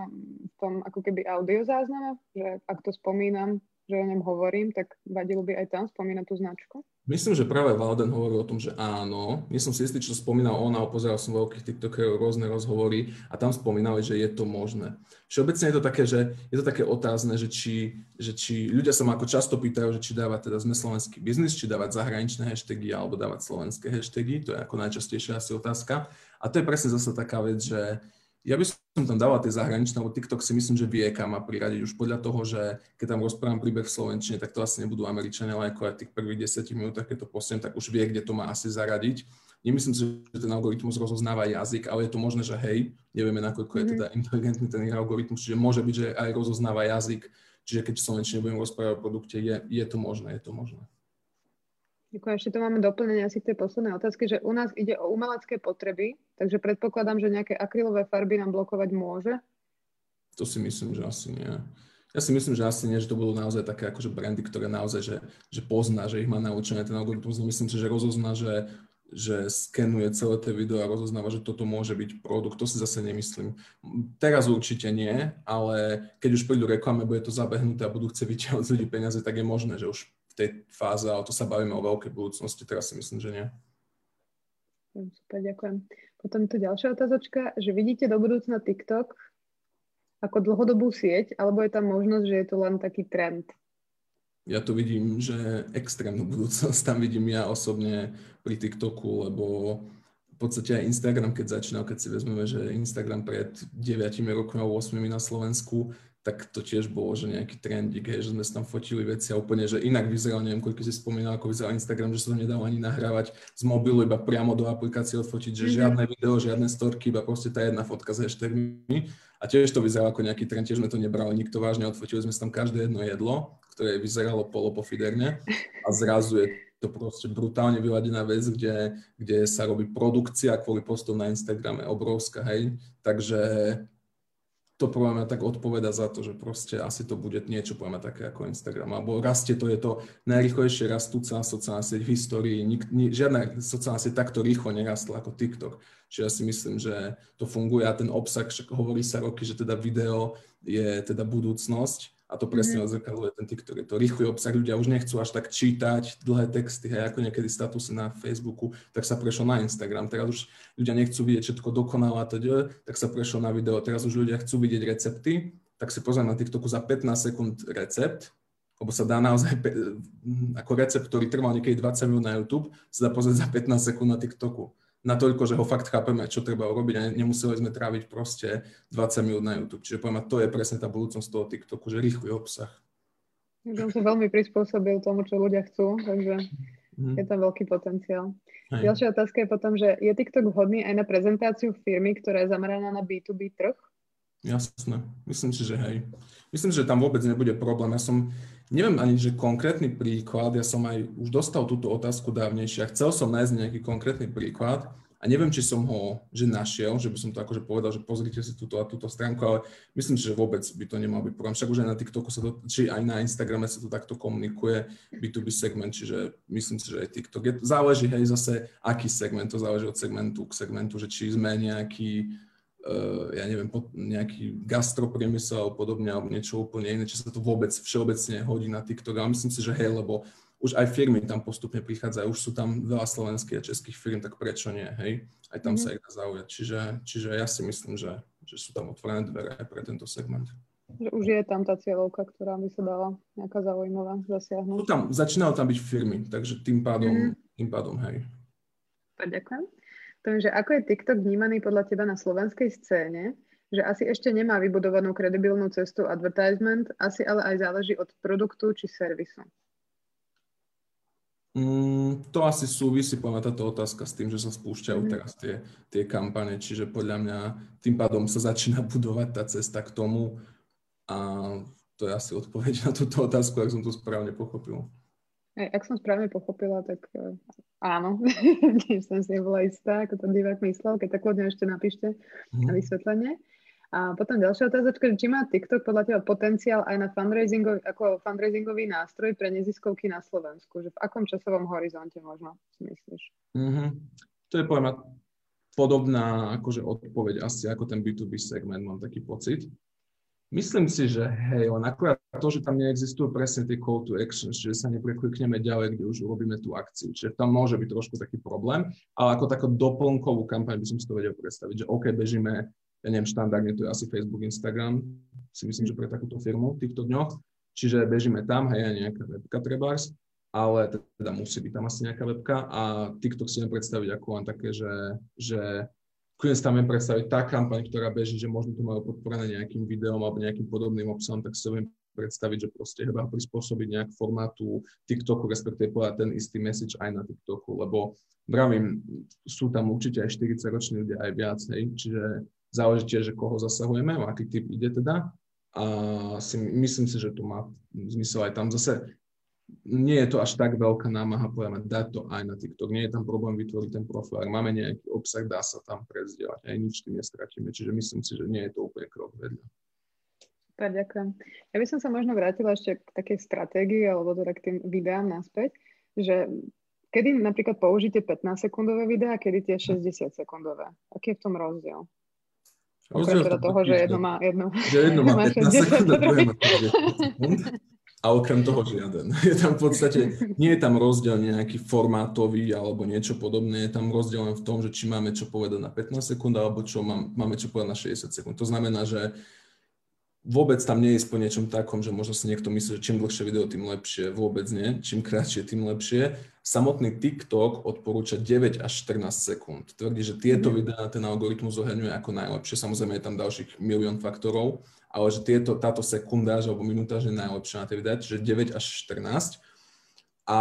v tom ako keby audio zázname, že ak to spomínam, že o ňom hovorím, tak vadilo by aj tam spomínať tú značku? Myslím, že práve Valden hovoril o tom, že áno. Nie som si istý, čo spomínal on, ale pozeral som veľkých TikTokerov rôzne rozhovory a tam spomínali, že je to možné. Všeobecne je to také, že je to také otázne, že či, že či ľudia sa ma ako často pýtajú, že či dávať teda sme slovenský biznis, či dávať zahraničné hashtagy alebo dávať slovenské hashtagy. To je ako najčastejšia asi otázka. A to je presne zase taká vec, že ja by som tam dával tie zahraničné, lebo TikTok si myslím, že vie, kam má priradiť už podľa toho, že keď tam rozprávam príbeh v Slovenčine, tak to asi nebudú Američania, ale ako aj tých prvých 10 minútach, keď to posiem, tak už vie, kde to má asi zaradiť. Nemyslím si, že ten algoritmus rozoznáva jazyk, ale je to možné, že hej, nevieme, nakoľko je mhm. teda inteligentný ten algoritmus, čiže môže byť, že aj rozoznáva jazyk, čiže keď v Slovenčine budem rozprávať o produkte, je, je to možné, je to možné. Ďakujem. Ešte tu máme doplnenie asi k tej poslednej otázky, že u nás ide o umelecké potreby, takže predpokladám, že nejaké akrylové farby nám blokovať môže? To si myslím, že asi nie. Ja si myslím, že asi nie, že to budú naozaj také akože brandy, ktoré naozaj, že, že pozná, že ich má naučené ten algoritmus. Myslím si, že rozozná, že, že skenuje celé tie video a rozoznáva, že toto môže byť produkt. To si zase nemyslím. Teraz určite nie, ale keď už prídu reklame, bude to zabehnuté a budú chcieť vyťahovať ľudí peniaze, tak je možné, že už tej fáze, ale to sa bavíme o veľkej budúcnosti, teraz si myslím, že nie. Super, ďakujem. Potom tu ďalšia otázočka, že vidíte do budúcna TikTok ako dlhodobú sieť, alebo je tam možnosť, že je to len taký trend? Ja tu vidím, že extrémnu budúcnosť tam vidím ja osobne pri TikToku, lebo podstate aj Instagram, keď začínal, keď si vezmeme, že Instagram pred 9 rokmi alebo 8 na Slovensku, tak to tiež bolo, že nejaký trendík, hej, že sme si tam fotili veci a úplne, že inak vyzeral, neviem, koľko si spomínal, ako vyzeral Instagram, že sa to nedalo ani nahrávať z mobilu, iba priamo do aplikácie odfotiť, že mm-hmm. žiadne video, žiadne storky, iba proste tá jedna fotka s hashtagmi. A tiež to vyzeralo ako nejaký trend, tiež sme to nebrali nikto vážne, odfotili sme si tam každé jedno jedlo, ktoré vyzeralo polopofiderne a zrazu je to proste brutálne vyladená vec, kde, kde sa robí produkcia kvôli postom na Instagrame obrovská, hej. Takže to poviem tak odpoveda za to, že proste asi to bude niečo poviem také ako Instagram. Alebo rastie to, je to najrychlejšie rastúca sociálna sieť v histórii. Nik, ni, žiadna sociálna sieť takto rýchlo nerastla ako TikTok. Čiže ja si myslím, že to funguje a ten obsah, však hovorí sa roky, že teda video je teda budúcnosť a to presne mm. odzrkadluje ten TikTok. Je to rýchly obsah, ľudia už nechcú až tak čítať dlhé texty, hej, ako niekedy statusy na Facebooku, tak sa prešlo na Instagram. Teraz už ľudia nechcú vidieť všetko dokonalé, tak sa prešlo na video. Teraz už ľudia chcú vidieť recepty, tak si pozriem na TikToku za 15 sekúnd recept, lebo sa dá naozaj, (laughs) ako recept, ktorý trval niekedy 20 minút na YouTube, sa dá pozrieť za 15 sekúnd na TikToku natoľko, že ho fakt chápeme, čo treba urobiť a nemuseli sme tráviť proste 20 minút na YouTube. Čiže poviem, to je presne tá budúcnosť toho TikToku, že rýchly obsah. On sa veľmi prispôsobil tomu, čo ľudia chcú, takže mm. je tam veľký potenciál. Hej. Ďalšia otázka je potom, že je TikTok vhodný aj na prezentáciu firmy, ktorá je zameraná na B2B trh? Jasné, myslím si, že hej. Myslím, že tam vôbec nebude problém. Ja som, neviem ani, že konkrétny príklad, ja som aj už dostal túto otázku dávnejšie a chcel som nájsť nejaký konkrétny príklad a neviem, či som ho že našiel, že by som to akože povedal, že pozrite si túto a túto stránku, ale myslím si, že vôbec by to nemal byť problém. Však už aj na TikToku sa to, či aj na Instagrame sa to takto komunikuje, B2B segment, čiže myslím si, že aj TikTok. Je, záleží hej zase, aký segment, to záleží od segmentu k segmentu, že či sme nejaký ja neviem, nejaký gastropriemysel alebo podobne, alebo niečo úplne iné, či sa to vôbec všeobecne hodí na TikTok. Ale myslím si, že hej, lebo už aj firmy tam postupne prichádzajú, už sú tam veľa slovenských a českých firm, tak prečo nie, hej? Aj tam mm-hmm. sa ich dá zaujať. Čiže, čiže ja si myslím, že, že sú tam otvorené dvere aj pre tento segment. Že už je tam tá cieľovka, ktorá by sa dala nejaká zaujímavá zasiahnuť. Sú tam, začínajú tam byť firmy, takže tým pádom, mm-hmm. tým pádom hej. Ďakujem tom, že ako je TikTok vnímaný podľa teba na slovenskej scéne, že asi ešte nemá vybudovanú kredibilnú cestu advertisement, asi ale aj záleží od produktu či servisu. Mm, to asi súvisí, poviem, táto otázka s tým, že sa spúšťajú mm. teraz tie, tie kampane, čiže podľa mňa tým pádom sa začína (laughs) budovať tá cesta k tomu a to je asi odpoveď na túto otázku, ak som to správne pochopil. Ak som správne pochopila, tak e, áno. (laughs) Tiež som si nebola istá, ako to divák myslel, keď tak kľudne ešte napíšte na vysvetlenie. A potom ďalšia otázočka, či má TikTok podľa teba potenciál aj na fundraisingov, ako fundraisingový nástroj pre neziskovky na Slovensku? Že v akom časovom horizonte možno si myslíš? Mm-hmm. To je poviem podobná akože odpoveď asi ako ten B2B segment, mám taký pocit. Myslím si, že hej, len akurát to, že tam neexistujú presne tie call to action, že sa nepreklikneme ďalej, kde už urobíme tú akciu. Čiže tam môže byť trošku taký problém, ale ako takú doplnkovú kampaň by som si to vedel predstaviť, že OK, bežíme, ja neviem, štandardne to je asi Facebook, Instagram, si myslím, že pre takúto firmu v týchto dňoch, čiže bežíme tam, hej, aj nejaká webka trebárs, ale teda musí byť tam asi nejaká webka a TikTok si viem predstaviť ako len také, že, že kľudne si tam predstaviť tá kampaň, ktorá beží, že možno to majú podporené nejakým videom alebo nejakým podobným obsahom, tak si to viem predstaviť, že proste iba prispôsobiť nejak formátu TikToku, respektíve povedať ten istý message aj na TikToku, lebo vravím, sú tam určite aj 40 roční ľudia aj viac, hej, čiže záleží tiež, že koho zasahujeme, aký typ ide teda. A si, myslím si, že to má zmysel aj tam zase nie je to až tak veľká námaha, povieme, dať to aj na TikTok. Nie je tam problém vytvoriť ten profil. Ak máme nejaký obsah, dá sa tam prezdielať. Aj nič tým nestratíme. Čiže myslím si, že nie je to úplne krok vedľa. Super, ďakujem. Ja by som sa možno vrátila ešte k takej stratégii alebo teda k tým videám naspäť, že kedy napríklad použite 15-sekundové videá kedy tie 60-sekundové? Aký je v tom rozdiel? Rozdiel teda toho, že jedno má, jedno, že jedno (laughs) má 15 sekúnd druhé má 50 sekúnd a okrem toho žiaden. (laughs) Je tam v podstate, nie je tam rozdiel nejaký formátový alebo niečo podobné, je tam rozdiel len v tom, že či máme čo povedať na 15 sekúnd alebo čo mám, máme čo povedať na 60 sekúnd. To znamená, že vôbec tam nie je po niečom takom, že možno si niekto myslí, že čím dlhšie video, tým lepšie. Vôbec nie. Čím kratšie, tým lepšie. Samotný TikTok odporúča 9 až 14 sekúnd. Tvrdí, že tieto mhm. videá ten algoritmus zohľadňuje ako najlepšie. Samozrejme je tam ďalších milión faktorov, ale že tieto, táto sekundáž alebo minúta je najlepšia na tie videá, čiže 9 až 14 a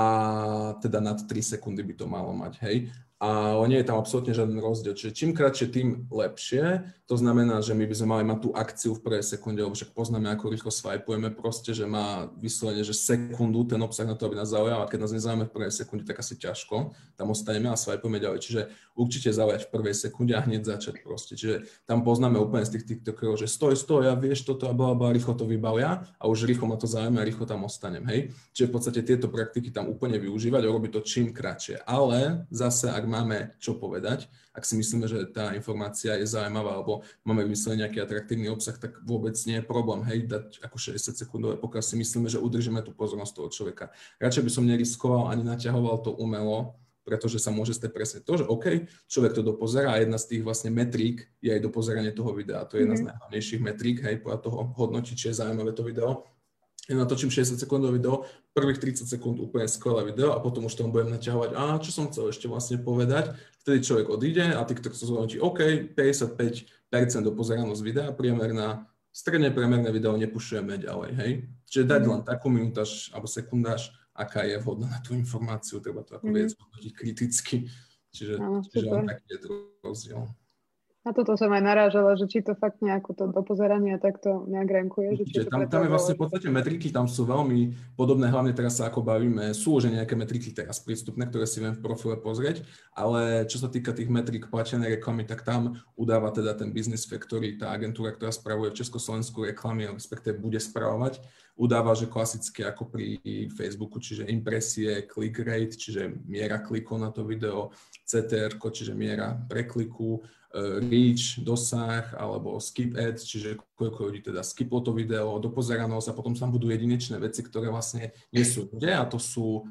teda nad 3 sekundy by to malo mať, hej ale nie je tam absolútne žiaden rozdiel. Čiže čím kratšie, tým lepšie. To znamená, že my by sme mali mať tú akciu v prvej sekunde, lebo však poznáme, ako rýchlo swipujeme proste, že má vyslovene, že sekundu ten obsah na to, aby nás zaujal a keď nás nezaujíma v prvej sekunde, tak asi ťažko. Tam ostaneme a swipujeme ďalej. Čiže určite zaujať v prvej sekunde a hneď začať proste. Čiže tam poznáme úplne z tých TikTokerov, že stoj, stoj, ja vieš toto a bla, bla, rýchlo to vybavia a už rýchlo ma to zaujíma a rýchlo tam ostanem, hej. Čiže v podstate tieto praktiky tam úplne využívať a robiť to čím kratšie. Ale zase, ak máme čo povedať, ak si myslíme, že tá informácia je zaujímavá alebo máme vymyslený nejaký atraktívny obsah, tak vôbec nie je problém, hej, dať ako 60 sekundové, pokiaľ si myslíme, že udržíme tú pozornosť toho človeka. Radšej by som neriskoval ani naťahoval to umelo, pretože sa môže stať presne to, že OK, človek to dopozerá a jedna z tých vlastne metrík je aj dopozeranie toho videa. To je jedna mm-hmm. z mhm. najhlavnejších metrík, hej, podľa toho hodnotiť, či je zaujímavé to video ja natočím 60 sekundové video, prvých 30 sekúnd úplne skvelé video a potom už tomu budem naťahovať, a čo som chcel ešte vlastne povedať. Vtedy človek odíde a TikTok sa zhodnotí, OK, 55% do pozeranosť videa, priemerná, stredne priemerné video nepušujeme ďalej, hej. Čiže dať mhm. len takú minútaž alebo sekundáž, aká je vhodná na tú informáciu, treba to ako mm. viac hodnotiť kriticky. Čiže, no, čiže len taký je to rozdiel. Na toto som aj narážala, že či to fakt nejako to do pozerania takto nejak rankuje. Že či to tam, tam je vlastne v podstate metriky, tam sú veľmi podobné, hlavne teraz sa ako bavíme, sú už nejaké metriky teraz prístupné, ktoré si viem v profile pozrieť, ale čo sa týka tých metrik platenej reklamy, tak tam udáva teda ten Business Factory, tá agentúra, ktorá spravuje v Československu reklamy, respektíve bude spravovať, udáva, že klasicky ako pri Facebooku, čiže impresie, click rate, čiže miera klikov na to video, CTR, čiže miera prekliku, E, reach, dosah alebo skip ads, čiže koľko ľudí teda skiplo to video, dopozeranosť a potom tam budú jedinečné veci, ktoré vlastne nie sú kde a to sú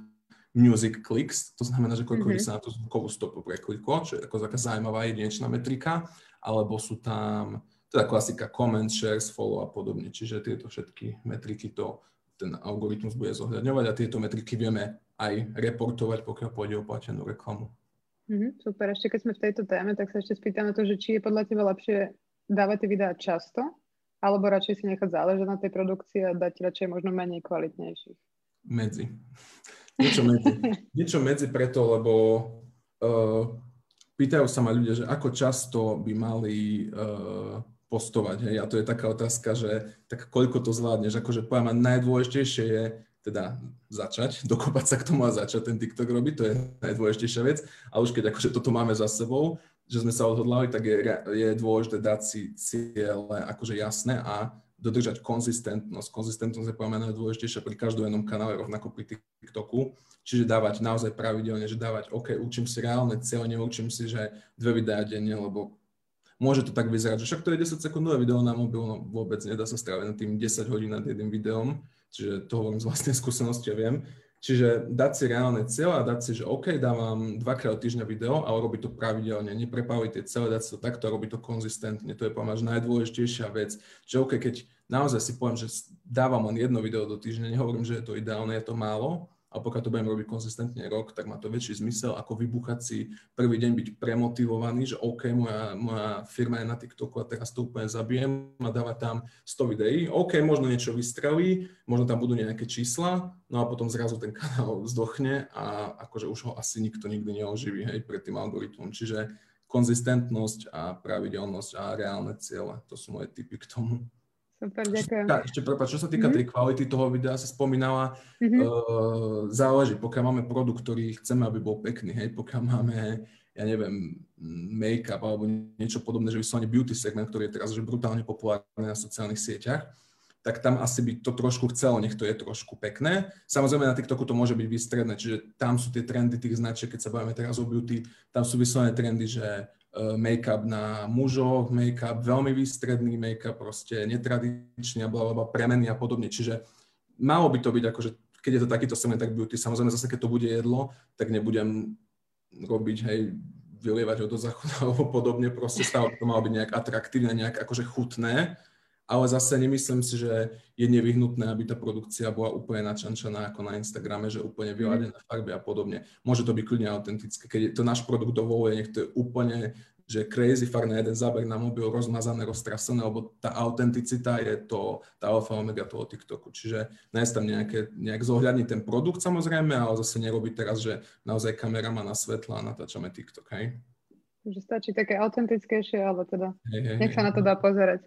music clicks, to znamená, že koľko mm-hmm. sa na tú zvukovú stopu prekliklo, čo je ako taká zaujímavá jedinečná metrika, alebo sú tam teda klasika comment, shares, follow a podobne, čiže tieto všetky metriky to ten algoritmus bude zohľadňovať a tieto metriky vieme aj reportovať, pokiaľ pôjde o platenú reklamu. Mm-hmm, super, ešte keď sme v tejto téme, tak sa ešte spýtam na to, že či je podľa teba lepšie dávať tie videá často, alebo radšej si nechať záležať na tej produkcii a dať radšej možno menej kvalitnejších? Medzi. Niečo medzi. (laughs) Niečo medzi preto, lebo uh, pýtajú sa ma ľudia, že ako často by mali uh, postovať. Hej? A to je taká otázka, že tak koľko to zvládneš. Akože poviem, najdôležitejšie je teda začať, (laughs) dokopať sa k tomu a začať ten TikTok robiť, to je najdôležitejšia vec. A už keď akože toto máme za sebou, že sme sa odhodlali, tak je, je dôležité dať si ciele akože jasné a dodržať konzistentnosť. Konzistentnosť je poviem najdôležitejšia pri každom jednom kanále, rovnako pri TikToku. Čiže dávať naozaj pravidelne, že dávať, OK, učím si reálne cieľe, neučím si, že dve videá denne, lebo môže to tak vyzerať, že však to je 10 sekundové video na mobil, no vôbec nedá sa stráviť na tým 10 hodín nad jedným videom Čiže to hovorím z vlastnej (laughs) skúsenosti, ja viem. Čiže dať si reálne cieľ a dať si, že OK, dávam dvakrát týždňa video, ale robiť to pravidelne, neprepaviť tie celé, dať si to takto a robiť to konzistentne. To je pomáž najdôležitejšia vec. Že OK, keď naozaj si poviem, že dávam len jedno video do týždňa, nehovorím, že je to ideálne, je to málo, a pokiaľ to budem robiť konzistentne rok, tak má to väčší zmysel, ako vybuchať si prvý deň byť premotivovaný, že OK, moja, moja firma je na TikToku a teraz to úplne zabijem a dávať tam 100 videí. OK, možno niečo vystrelí, možno tam budú nejaké čísla, no a potom zrazu ten kanál (laughs) zdochne a akože už ho asi nikto nikdy neoživí hej, pred tým algoritmom. Čiže konzistentnosť a pravidelnosť a reálne ciele, to sú moje typy k tomu. Super, ďakujem. Ešte prepáč, čo sa týka mm-hmm. tej kvality toho videa, sa spomínala, mm-hmm. uh, záleží, pokiaľ máme produkt, ktorý chceme, aby bol pekný, hej, pokiaľ máme, ja neviem, make-up alebo niečo podobné, že vyslovene beauty segment, ktorý je teraz že brutálne populárny na sociálnych sieťach, tak tam asi by to trošku chcelo, nech to je trošku pekné. Samozrejme na TikToku to môže byť výstredné, čiže tam sú tie trendy tých značiek, keď sa bavíme teraz o beauty, tam sú vyslovené trendy, že make-up na mužov, make-up, veľmi výstredný make-up, proste netradičný a blablabla, premenný a podobne. Čiže malo by to byť akože, keď je to takýto segment, tak beauty, samozrejme zase keď to bude jedlo, tak nebudem robiť, hej, vylievať ho do záchoda (laughs) alebo podobne, proste stále to malo byť nejak atraktívne, nejak akože chutné, ale zase nemyslím si, že je nevyhnutné, aby tá produkcia bola úplne načančaná ako na Instagrame, že úplne mhm. vyladené farby a podobne. Môže to byť kľudne autentické. Keď to náš produkt dovoluje, nech to je úplne že crazy na jeden záber na mobil rozmazané, roztrasené, lebo tá autenticita je to, tá alfa omega toho TikToku. Čiže nájsť tam nejaké, nejak zohľadniť ten produkt samozrejme, ale zase nerobiť teraz, že naozaj kamera má na svetla a natáčame TikTok, hej? Že stačí také autentickejšie, ale teda nech sa na to dá pozerať.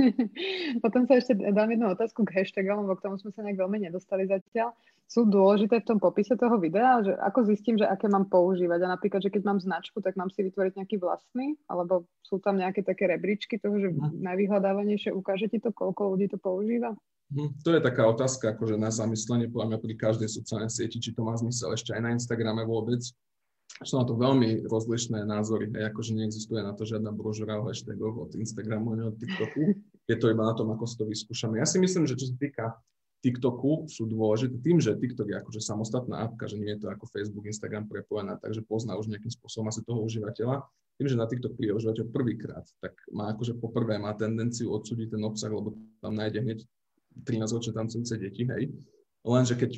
(laughs) Potom sa ešte dám jednu otázku k hashtagom, lebo k tomu sme sa nejak veľmi nedostali zatiaľ. Sú dôležité v tom popise toho videa, že ako zistím, že aké mám používať. A napríklad, že keď mám značku, tak mám si vytvoriť nejaký vlastný, alebo sú tam nejaké také rebríčky toho, že mhm. najvyhľadávanejšie ukáže ti to, koľko ľudí to používa? Hm, to je taká otázka, akože na zamyslenie, podľa mňa pri každej sociálnej sieti, či to má zmysel ešte aj na Instagrame vôbec sú na to veľmi rozlišné názory, hej, akože neexistuje na to žiadna brožura o hashtagoch od Instagramu ani od TikToku. Je to iba na tom, ako si to vyskúšame. Ja si myslím, že čo sa týka TikToku sú dôležité tým, že TikTok je akože samostatná apka, že nie je to ako Facebook, Instagram prepojená, takže pozná už nejakým spôsobom asi toho užívateľa. Tým, že na TikTok príde užívateľ prvýkrát, tak má akože poprvé má tendenciu odsúdiť ten obsah, lebo tam nájde hneď 13-ročné tancujúce deti, hej. Lenže keď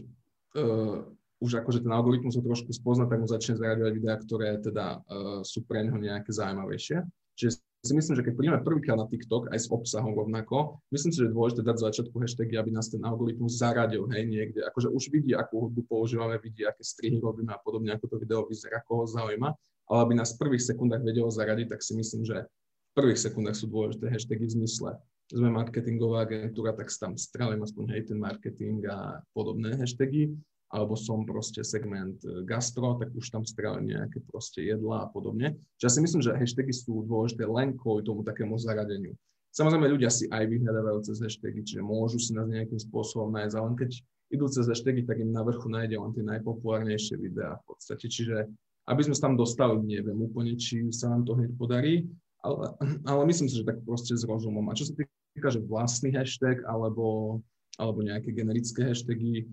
uh, už akože ten algoritmus ho trošku spozna, tak mu začne zaraďovať videá, ktoré teda uh, sú pre neho nejaké zaujímavejšie. Čiže si myslím, že keď prídeme prvýkrát na TikTok aj s obsahom rovnako, myslím si, že je dôležité dať začiatku hashtagy, aby nás ten algoritmus zaradil, hej, niekde. Akože už vidí, akú hudbu používame, vidí, aké strihy robíme a podobne, ako to video vyzerá, koho zaujíma, ale aby nás v prvých sekundách vedelo zaradiť, tak si myslím, že v prvých sekundách sú dôležité hashtagy v zmysle sme marketingová agentúra, tak tam strelím aspoň hej ten marketing a podobné hashtagy alebo som proste segment e, gastro, tak už tam strelím nejaké proste jedla a podobne. Čiže ja si myslím, že hashtagy sú dôležité len kvôli tomu takému zaradeniu. Samozrejme, ľudia si aj vyhľadávajú cez hashtagy, čiže môžu si nás nejakým spôsobom nájsť, ale keď idú cez hashtagy, tak im na vrchu nájde len tie najpopulárnejšie videá v podstate. Čiže aby sme sa tam dostali, neviem úplne, či sa nám to hneď podarí, ale, ale myslím si, že tak proste s rozumom. A čo sa týka, že vlastný hashtag alebo, alebo nejaké generické hashtagy,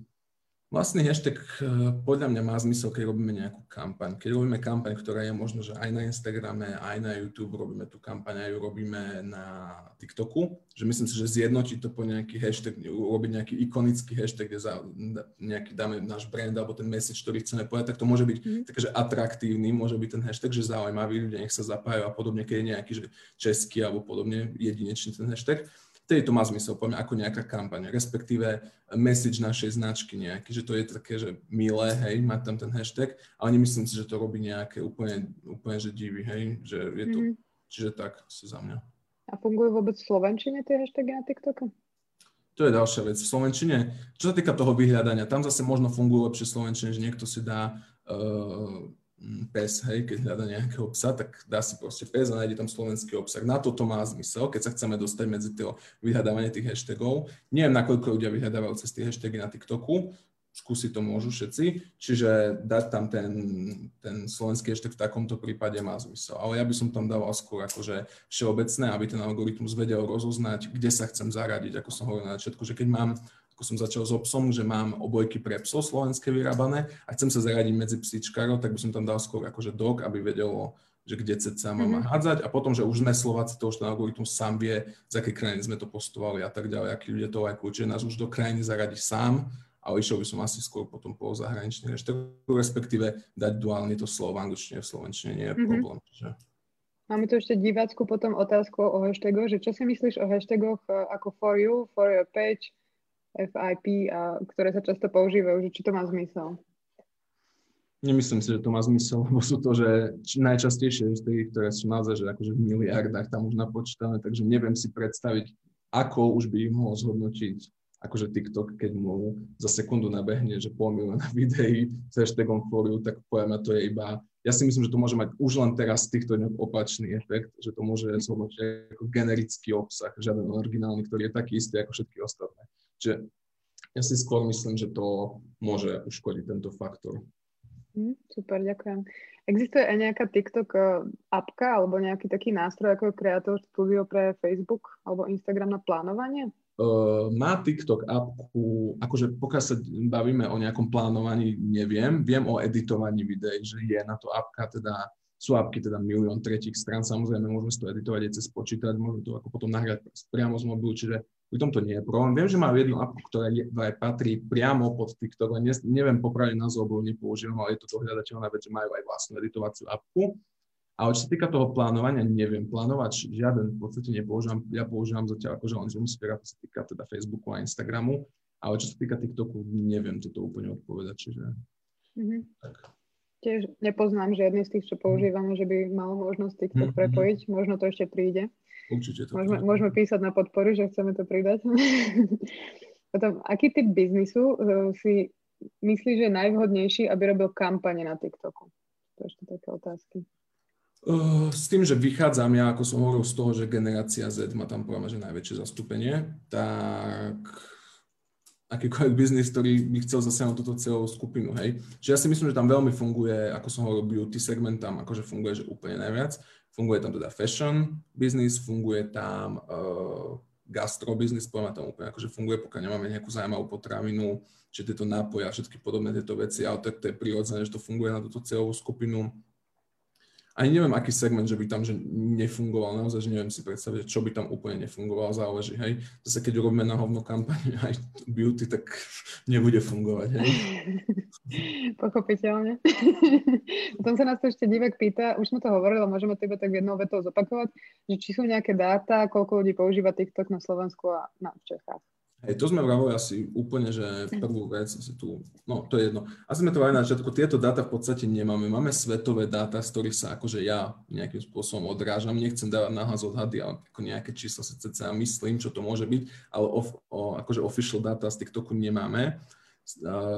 Vlastný hashtag eh, podľa mňa má zmysel, keď robíme nejakú kampaň. Keď robíme kampaň, ktorá je možno, že aj na Instagrame, aj na YouTube, robíme tú kampaň, aj ju robíme na TikToku, že myslím si, že zjednotiť to po nejaký hashtag, urobiť nejaký ikonický hashtag, kde za, nejaký dáme náš brand alebo ten message, ktorý chceme povedať, tak to môže byť mm. také, že atraktívny, môže byť ten hashtag, že zaujímavý, ľudia nech sa zapájajú a podobne, keď je nejaký že český alebo podobne jedinečný ten hashtag vtedy to má zmysel, poviem, ako nejaká kampaň, respektíve message našej značky nejaký, že to je také, že milé, hej, mať tam ten hashtag, ale nemyslím si, že to robí nejaké úplne, úplne že divy, hej, že je to, mm-hmm. čiže tak si za mňa. A fungujú vôbec v Slovenčine tie hashtagy na TikToku? To je ďalšia vec. V Slovenčine, čo sa týka toho vyhľadania, tam zase možno fungujú lepšie v Slovenčine, že niekto si dá uh, pes, hej, keď hľada nejakého psa, tak dá si proste pes a nájde tam slovenský obsah. Na to to má zmysel, keď sa chceme dostať medzi to vyhľadávanie tých hashtagov. Neviem, nakoľko ľudia vyhľadávajú cez tie hashtagy na TikToku, skúsiť to môžu všetci, čiže dať tam ten, ten slovenský hashtag v takomto prípade má zmysel. Ale ja by som tam dával skôr akože všeobecné, aby ten algoritmus vedel rozoznať, kde sa chcem zaradiť, ako som hovoril na začiatku, že keď mám ako som začal s obsom, že mám obojky pre psov slovenské vyrábané a chcem sa zaradiť medzi psíčkarov, tak by som tam dal skôr akože dog, aby vedelo, že kde ceca mám mm-hmm. hádzať a potom, že už sme Slováci, to už ten algoritmus sám vie, z akej krajiny sme to postovali a tak ďalej, akí ľudia to lajkujú, čiže nás už do krajiny zaradi sám, ale išiel by som asi skôr potom po zahraničných hashtagu, respektíve dať duálne to slovo v angličtine, v slovenčine nie je mm-hmm. problém. Že... Máme tu ešte divácku potom otázku o hashtagoch, že čo si myslíš o hashtagoch e, ako for you, for your page, FIP, a ktoré sa často používajú, že či to má zmysel? Nemyslím si, že to má zmysel, lebo sú to, že najčastejšie z tých, ktoré sú naozaj, že akože v miliardách tam už napočítané, takže neviem si predstaviť, ako už by ich mohol zhodnotiť akože TikTok, keď mu za sekundu nabehne, že pol milióna (laughs) videí s hashtagom fóriu, tak poviem, to je iba, ja si myslím, že to môže mať už len teraz týchto opačný efekt, že to môže zhodnotiť ako generický obsah, žiaden originálny, ktorý je taký istý ako všetky ostatné. Čiže ja si skôr myslím, že to môže uškodiť tento faktor. Mm, super, ďakujem. Existuje aj nejaká TikTok eh, apka alebo nejaký taký nástroj ako Creator Studio pre Facebook alebo Instagram na plánovanie? Uh, má TikTok apku, akože pokiaľ sa bavíme o nejakom plánovaní, neviem. Viem o editovaní videí, že je na to apka, teda sú apky teda milión tretích strán, samozrejme môžeme si to editovať aj cez počítač, môžeme to ako potom nahrať priamo z mobilu, čiže pri tomto nie je problém. Viem, že mám jednu apku, ktorá je, patrí priamo pod TikTok, len neviem popraviť názov, lebo nepoužívam, ale je to dohľadateľná vec, že majú aj vlastnú editovaciu apku. Ale čo sa týka toho plánovania, neviem plánovať, žiaden v podstate nepoužívam. Ja používam zatiaľ akože len Zoomsphere, to sa týka teda Facebooku a Instagramu, ale čo sa týka TikToku, neviem toto úplne odpovedať, čiže mm-hmm. tak. Tiež nepoznám žiadny z tých, čo používame, že by mal možnosť TikTok mm-hmm. prepojiť. Možno to ešte príde. Určite to môžeme, môžeme písať na podporu, že chceme to pridať. (laughs) Potom, aký typ biznisu uh, si myslíš, že je najvhodnejší, aby robil kampane na TikToku? To ešte také otázky. Uh, s tým, že vychádzam ja, ako som hovoril, z toho, že generácia Z má tam poviem, že najväčšie zastúpenie, tak akýkoľvek biznis, ktorý by chcel zasiahnuť túto celú skupinu, hej. Čiže ja si myslím, že tam veľmi funguje, ako som hovoril, beauty segment, tam akože funguje, že úplne najviac. Funguje tam teda fashion business, funguje tam uh, gastro business, poviem tam úplne akože funguje, pokiaľ nemáme nejakú zaujímavú potravinu, či tieto nápoje a všetky podobné tieto veci, ale tak to je prirodzené, že to funguje na túto celú skupinu ani neviem, aký segment, že by tam že nefungoval, naozaj, že neviem si predstaviť, čo by tam úplne nefungoval, záleží, hej. Zase keď robíme na hovno kampaň (laughs) aj beauty, tak nebude fungovať, hej. (laughs) Pochopiteľne. (laughs) Potom sa nás to ešte divek pýta, už sme to hovorili, môžeme to iba tak jednou vetou zopakovať, že či sú nejaké dáta, koľko ľudí používa TikTok na Slovensku a na Čechách. Hej, to sme vravili asi úplne, že prvú vec, asi tu, no to je jedno. A sme to aj na začiatku, tieto dáta v podstate nemáme. Máme svetové dáta, z ktorých sa akože ja nejakým spôsobom odrážam. Nechcem dávať nahlas odhady, ale ako nejaké čísla si cca myslím, čo to môže byť, ale of, o, akože official data z TikToku nemáme.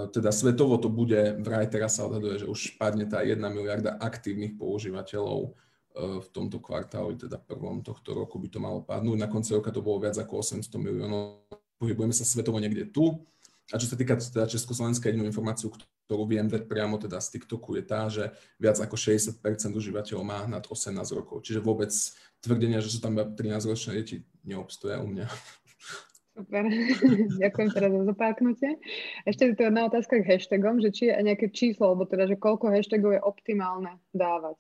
Teda svetovo to bude, vraj teraz sa odhaduje, že už padne tá 1 miliarda aktívnych používateľov v tomto kvartáli, teda prvom tohto roku by to malo padnúť. Na konci roka to bolo viac ako 800 miliónov pohybujeme sa svetovo niekde tu. A čo sa týka teda Československa, jedinú informáciu, ktorú viem dať priamo teda z TikToku je tá, že viac ako 60% užívateľov má nad 18 rokov. Čiže vôbec tvrdenia, že sú tam 13-ročné deti, neobstoja u mňa. Super, (laughs) ďakujem teraz za zopáknutie. Ešte tu jedna otázka k hashtagom, že či je nejaké číslo, alebo teda, že koľko hashtagov je optimálne dávať.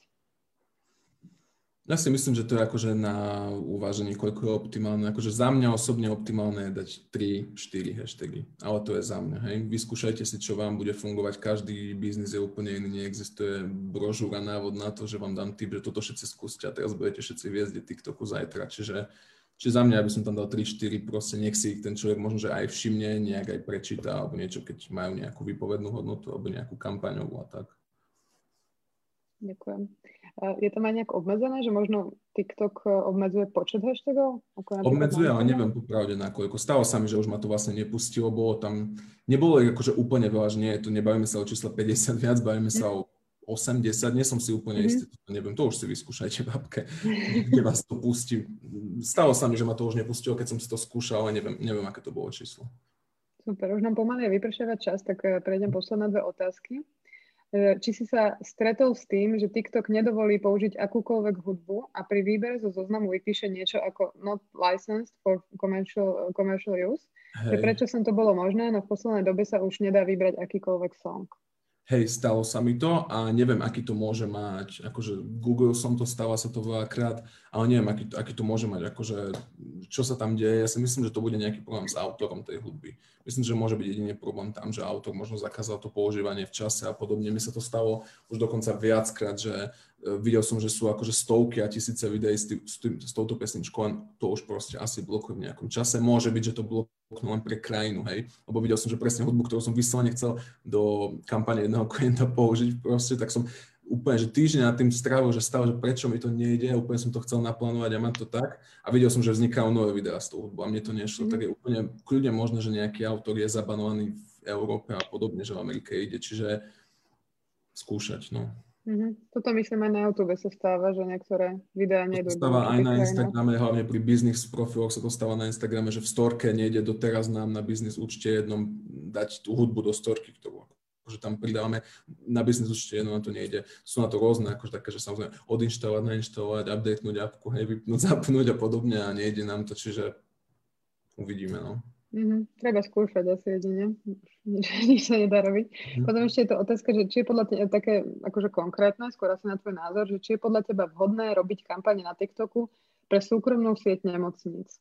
Ja si myslím, že to je akože na uváženie, koľko je optimálne. Akože za mňa osobne optimálne je dať 3-4 hashtagy. Ale to je za mňa. Hej. Vyskúšajte si, čo vám bude fungovať. Každý biznis je úplne iný. Neexistuje brožúra, návod na to, že vám dám tip, že toto všetci skúste a teraz budete všetci viesť TikToku zajtra. Čiže, čiže za mňa, aby som tam dal 3-4, proste nech si ich ten človek možno, že aj všimne, nejak aj prečíta, alebo niečo, keď majú nejakú výpovednú hodnotu, alebo nejakú kampaňovú a tak. Ďakujem. Je tam aj nejak obmedzené, že možno TikTok e, obmedzuje počet hashtagov? obmedzuje, ale neviem popravde na koľko. Stalo sa mi, že už ma to vlastne nepustilo, bolo tam, nebolo ich akože úplne veľa, že nie, tu nebavíme sa o čísle 50 viac, bavíme sa o 80, nie som si úplne mm-hmm. istý, to neviem, to už si vyskúšajte, babke, kde vás to pustí. Stalo sa mi, že ma to už nepustilo, keď som si to skúšal, ale neviem, neviem aké to bolo číslo. Super, už nám pomaly vypršovať čas, tak e, prejdem posledné dve otázky. Či si sa stretol s tým, že TikTok nedovolí použiť akúkoľvek hudbu a pri výbere zo zoznamu vypíše niečo ako not licensed for commercial, commercial use? Hej. Prečo som to bolo možné, no v poslednej dobe sa už nedá vybrať akýkoľvek song hej, stalo sa mi to a neviem, aký to môže mať, akože Google som to, stáva sa to veľakrát, ale neviem, aký to, aký to môže mať, akože čo sa tam deje, ja si myslím, že to bude nejaký problém s autorom tej hudby. Myslím, že môže byť jedine problém tam, že autor možno zakázal to používanie v čase a podobne. Mi sa to stalo už dokonca viackrát, že videl som, že sú akože stovky a tisíce videí s, tý, s, tý, s touto pesničkou, len to už proste asi blokuje v nejakom čase. Môže byť, že to blokuje len pre krajinu, hej, lebo videl som, že presne hudbu, ktorú som vyslovene chcel do kampane jedného (laughs) klienta použiť proste, tak som úplne, že týždeň nad tým strávil, že stále, že prečo mi to nejde, úplne som to chcel naplánovať a mať to tak a videl som, že vznikajú nové videá z toho a mne to nešlo, mm. tak je úplne kľudne možné, že nejaký autor je zabanovaný v Európe a podobne, že v Amerike ide, čiže skúšať, no. Mm-hmm. Toto myslím aj na YouTube sa stáva, že niektoré videá nejdú. To stáva aj na Instagrame, hlavne pri business profiloch sa to stáva na Instagrame, že v storke nejde doteraz nám na business účte jednom dať tú hudbu do storky, ktorú že tam pridávame na biznis určite jedno na to nejde. Sú na to rôzne, akože také, že samozrejme odinštalovať, nainštalovať, updatenúť appku, hej, vypnúť, zapnúť a podobne a nejde nám to, čiže uvidíme, no. Mm-hmm. Treba skúšať asi jedine. Nič, (laughs) nič sa nedá robiť. Mm-hmm. Potom ešte je to otázka, že či je podľa teba také akože konkrétne, skôr asi na tvoj názor, že či je podľa teba vhodné robiť kampane na TikToku pre súkromnú sieť nemocníc.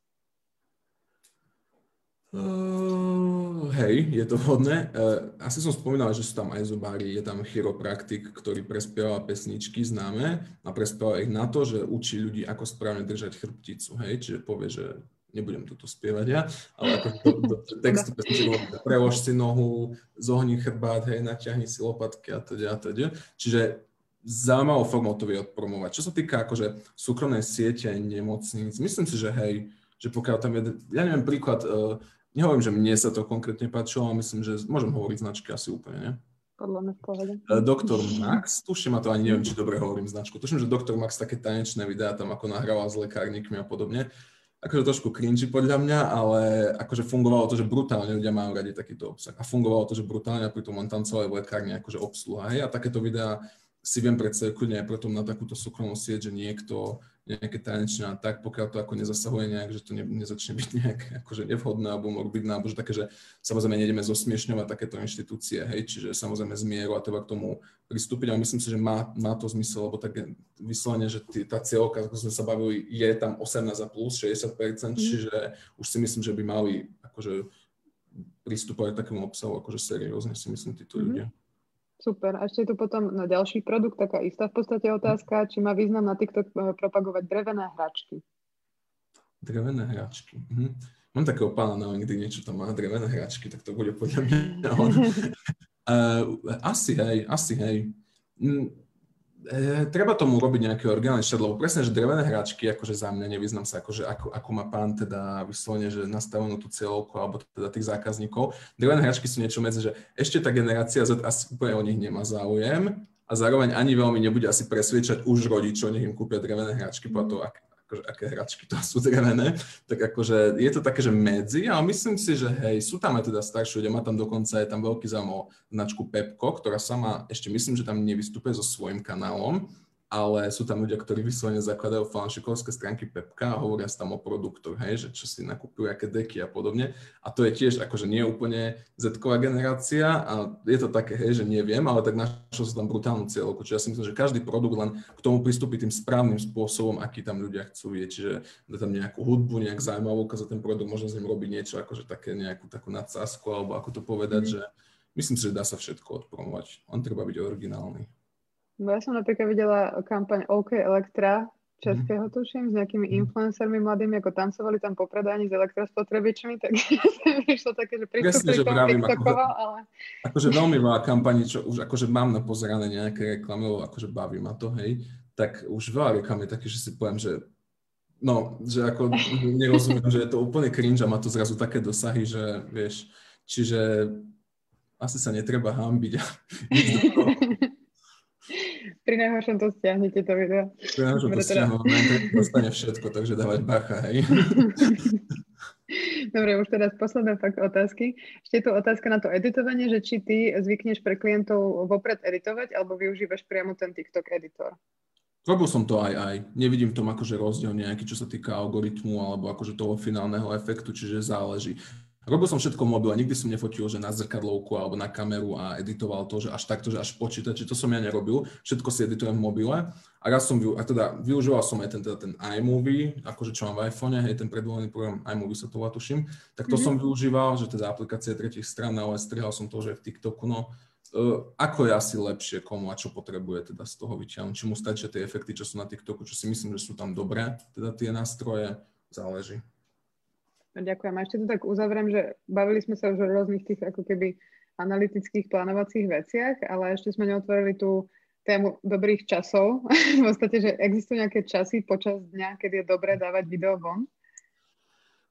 Uh, hej, je to vhodné. Uh, asi som spomínal, že sú tam aj zubári, je tam chiropraktik, ktorý prespieva pesničky známe a prespieva ich na to, že učí ľudí, ako správne držať chrbticu. Hej, čiže povie, že nebudem toto spievať ja, ale ako do, do, do textu pesničky prelož si nohu, zohni chrbát, hej, natiahni si lopatky a teda a teda. Čiže zaujímavou formou to vie odpromovať. Čo sa týka akože súkromnej siete nemocníc, myslím si, že hej, že pokiaľ tam je, ja neviem, príklad, uh, nehovorím, že mne sa to konkrétne páčilo, ale myslím, že môžem hovoriť značky asi úplne, nie? Podľa mňa v pohode. Uh, Doktor Max, tuším, a to ani neviem, či dobre hovorím značku, tuším, že Doktor Max také tanečné videá tam ako nahrával s lekárnikmi a podobne akože trošku cringy podľa mňa, ale akože fungovalo to, že brutálne ľudia majú radi takýto obsah. A fungovalo to, že brutálne a pritom on celé v lekárni akože obsluha. Hej? A takéto videá si viem predstaviť kľudne aj preto na takúto súkromnú sieť, že niekto nejaké tanečné a tak, pokiaľ to ako nezasahuje nejak, že to ne, nezačne byť nejak akože nevhodné alebo morbidné, alebo že také, že samozrejme nejdeme zosmiešňovať takéto inštitúcie, hej, čiže samozrejme zmieru a treba k tomu pristúpiť, ale myslím si, že má, má to zmysel, lebo tak vyslovene, že tý, tá cieľka, ako sme sa bavili, je tam 18 a plus 60%, mm. čiže už si myslím, že by mali akože pristupovať k takému obsahu, akože seriózne si myslím títo mm. ľudia. Super. A ešte je tu potom na ďalší produkt taká istá v podstate otázka, či má význam na TikTok eh, propagovať drevené hračky. Drevené hračky. Mhm. Mám takého pána na LinkedIn, niečo tam má drevené hračky, tak to bude podľa mňa (laughs) on. uh, (laughs) asi hej, asi hej. Mm, e, treba tomu robiť nejaký orgánny štát, lebo presne, že drevené hračky, akože za mňa nevyznam sa, akože ako, ako má pán teda vyslovene, že nastavenú tú cieľovku alebo teda tých zákazníkov. Drevené hračky sú niečo medzi, že ešte tá generácia Z asi úplne o nich nemá záujem a zároveň ani veľmi nebude asi presviečať už rodičov, nech im kúpia drevené hračky, po to, ak, akože, aké hračky to sú drevené, tak akože je to také, že medzi, ale myslím si, že hej, sú tam aj teda starší ľudia, má tam dokonca je tam veľký záujem značku Pepko, ktorá sama ešte myslím, že tam nevystupuje so svojím kanálom, ale sú tam ľudia, ktorí vyslovene zakladajú fanšikovské stránky Pepka a hovoria sa tam o produktoch, hej, že čo si nakupujú, aké deky a podobne. A to je tiež akože nie úplne z generácia a je to také, hej, že neviem, ale tak našiel sa tam brutálnu cieľovku. Čiže ja si myslím, že každý produkt len k tomu pristúpi tým správnym spôsobom, aký tam ľudia chcú vie. Čiže dá tam nejakú hudbu, nejak zaujímavú ukázať ten produkt, možno s ním robiť niečo akože také nejakú takú nadsázku, alebo ako to povedať, mm. že myslím si, že dá sa všetko odpromovať. On treba byť originálny. Bo ja som napríklad videla kampaň OK Elektra, českého mm. tuším, s nejakými mm. influencermi mladými, ako tancovali tam po predaní s elektrospotrebičmi, tak (laughs) vyšlo také, že pristúpili že vravím, ako, ale... Akože veľmi veľa kampaní, čo už akože mám na pozerané nejaké reklamy, lebo akože baví ma to, hej, tak už veľa reklam je také, že si poviem, že no, že ako nerozumiem, že je to úplne cringe a má to zrazu také dosahy, že vieš, čiže asi sa netreba hambiť. (laughs) Pri najhoršom to stiahnete to video. Pri najhoršom to teda... dostane všetko, takže dávať bacha, hej. (laughs) Dobre, už teraz posledné fakt otázky. Ešte je tu otázka na to editovanie, že či ty zvykneš pre klientov vopred editovať, alebo využívaš priamo ten TikTok editor? Robil som to aj aj. Nevidím v tom akože rozdiel nejaký, čo sa týka algoritmu alebo akože toho finálneho efektu, čiže záleží. Robil som všetko v mobile, nikdy som nefotil, že na zrkadlovku alebo na kameru a editoval to, že až takto, že až počítači, to som ja nerobil, všetko si editujem v mobile. A raz som, a teda využíval som aj ten, teda ten iMovie, akože čo mám v iPhone, hej, ten predvolený program iMovie sa to volá, tuším, tak to mm-hmm. som využíval, že teda aplikácie tretich stran, ale strihal som to, že v TikToku, no, uh, ako je asi lepšie komu a čo potrebuje teda z toho vyťahnuť, či mu stačia tie efekty, čo sú na TikToku, čo si myslím, že sú tam dobré, teda tie nástroje, záleží. Ďakujem. A ešte to tak uzavriem, že bavili sme sa už o rôznych tých ako keby analytických plánovacích veciach, ale ešte sme neotvorili tú tému dobrých časov. (laughs) v podstate, že existujú nejaké časy počas dňa, keď je dobré dávať video von?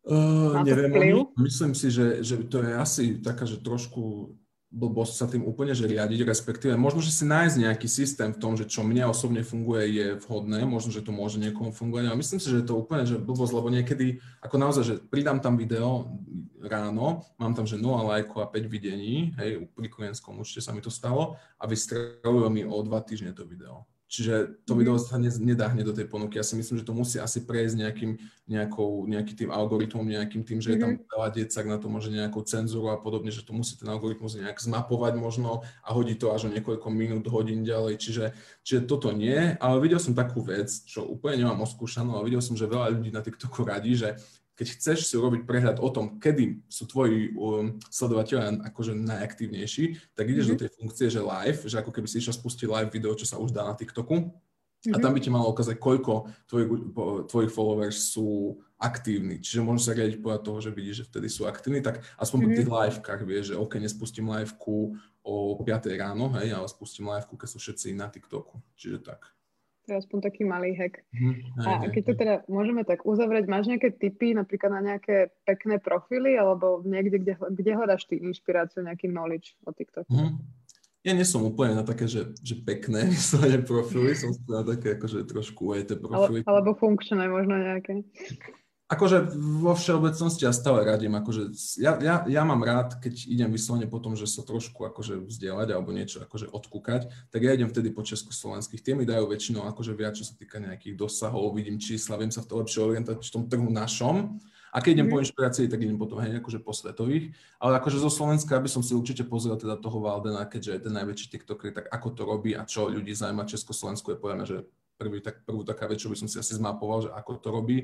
Uh, neviem, myslím si, že, že to je asi taká, že trošku blbosť sa tým úplne že riadiť, respektíve možno, že si nájsť nejaký systém v tom, že čo mne osobne funguje je vhodné, možno, že to môže niekomu fungovať, ale myslím si, že je to úplne že blbosť, lebo niekedy, ako naozaj, že pridám tam video ráno, mám tam, že 0 lajkov a 5 videní, hej, pri klientskom určite sa mi to stalo a vystrelujú mi o dva týždne to video. Čiže to video sa ne, nedá hneď do tej ponuky. Ja si myslím, že to musí asi prejsť nejakým, nejakou, nejakým tým algoritmom, nejakým tým, že je tam mhm. veľa decak na to môže nejakú cenzúru a podobne, že to musí ten algoritmus nejak zmapovať možno a hodí to až o niekoľko minút, hodín ďalej. Čiže, čiže toto nie, ale videl som takú vec, čo úplne nemám oskúšanú, ale videl som, že veľa ľudí na TikToku radí, že keď chceš si urobiť prehľad o tom, kedy sú tvoji um, sledovateľia akože najaktívnejší, tak ideš mm-hmm. do tej funkcie, že live, že ako keby si išiel spustiť live video, čo sa už dá na TikToku. Mm-hmm. A tam by ti malo ukázať, koľko tvojich, tvojich followers sú aktívni. Čiže môžeš sa riadiť podľa toho, že vidíš, že vtedy sú aktívni, tak aspoň mm-hmm. po tých livekách vieš, že OK, nespustím liveku o 5 ráno, hej, ale spustím liveku, keď sú všetci na TikToku. Čiže tak. To je aspoň taký malý hack. Mm, a keď to teda môžeme tak uzavrieť, máš nejaké tipy napríklad na nejaké pekné profily alebo niekde, kde, kde hľadaš ty inšpiráciu, nejaký knowledge o TikToku? Mm. Ja nie som úplne na také, že, že pekné (laughs) vyslovene profily, som na také akože trošku ujete profily. Ale, alebo funkčné možno nejaké. Akože vo všeobecnosti ja stále radím, akože ja, ja, ja mám rád, keď idem vyslovene po tom, že sa trošku akože vzdielať alebo niečo akože odkúkať, tak ja idem vtedy po československých. Tie mi dajú väčšinou akože viac, čo sa týka nejakých dosahov, vidím čísla, viem sa v to lepšie orientovať v tom trhu našom. A keď idem mm. po mhm. inšpirácii, tak idem potom hej, akože po svetových. Ale akože zo Slovenska by som si určite pozrel teda toho Valdena, keďže je ten najväčší TikToker, tak ako to robí a čo ľudí zaujíma Československu je povedané, že prvý, tak, prvú taká vec, čo by som si asi zmapoval, že ako to robí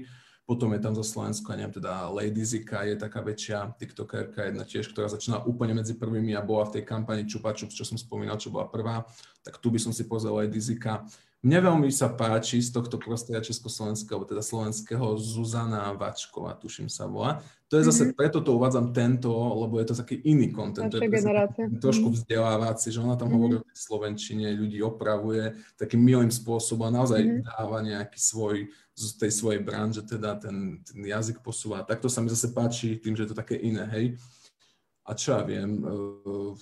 potom je tam zo Slovenska, neviem, teda Lady Zika je taká väčšia tiktokerka, jedna tiež, ktorá začínala úplne medzi prvými a bola v tej kampani Čupa Čups, čo som spomínal, čo bola prvá. Tak tu by som si pozrel Lady Zika. Mne veľmi sa páči z tohto prostredia Československého, teda slovenského Zuzana Vačková, tuším sa volá. To je zase, mm-hmm. preto to uvádzam tento, lebo je to taký iný kontent. To je trošku mhm. vzdelávací, že ona tam mm-hmm. hovorí o slovenčine, ľudí opravuje takým milým spôsobom a naozaj mm-hmm. dáva nejaký svoj, z tej svojej branže, teda ten, ten jazyk posúva. Takto sa mi zase páči tým, že je to také iné, hej. A čo ja viem, uh,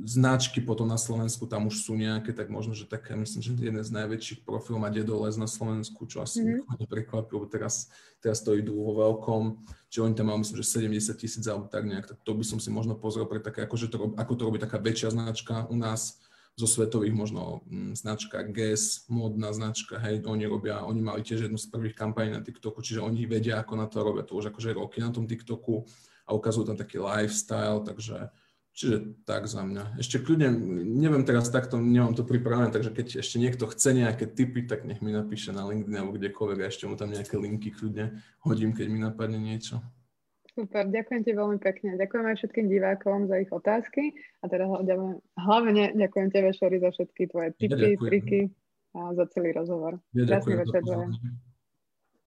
značky potom na Slovensku, tam už sú nejaké, tak možno, že také, myslím, že jeden z najväčších profil má Dedoles na Slovensku, čo asi mm-hmm. nikoho neprekvapilo, lebo teraz, teraz to idú vo veľkom, že oni tam majú, myslím, že 70 tisíc alebo tak nejak, tak to by som si možno pozrel pre také, akože to, ako to robí taká väčšia značka u nás, zo svetových možno m, mm, značka GES, módna značka, hej, oni robia, oni mali tiež jednu z prvých kampaní na TikToku, čiže oni vedia, ako na to robia, to už akože roky na tom TikToku a ukazujú tam taký lifestyle, takže Čiže tak za mňa. Ešte kľudne, neviem teraz takto, nemám to pripravené, takže keď ešte niekto chce nejaké tipy, tak nech mi napíše na LinkedIn alebo kdekoľvek a ešte mu tam nejaké linky kľudne hodím, keď mi napadne niečo. Super, ďakujem ti veľmi pekne. Ďakujem aj všetkým divákom za ich otázky a teda hlavne ďakujem tebe, Šori, za všetky tvoje tipy, ja triky a za celý rozhovor. Ja ďakujem. Večer,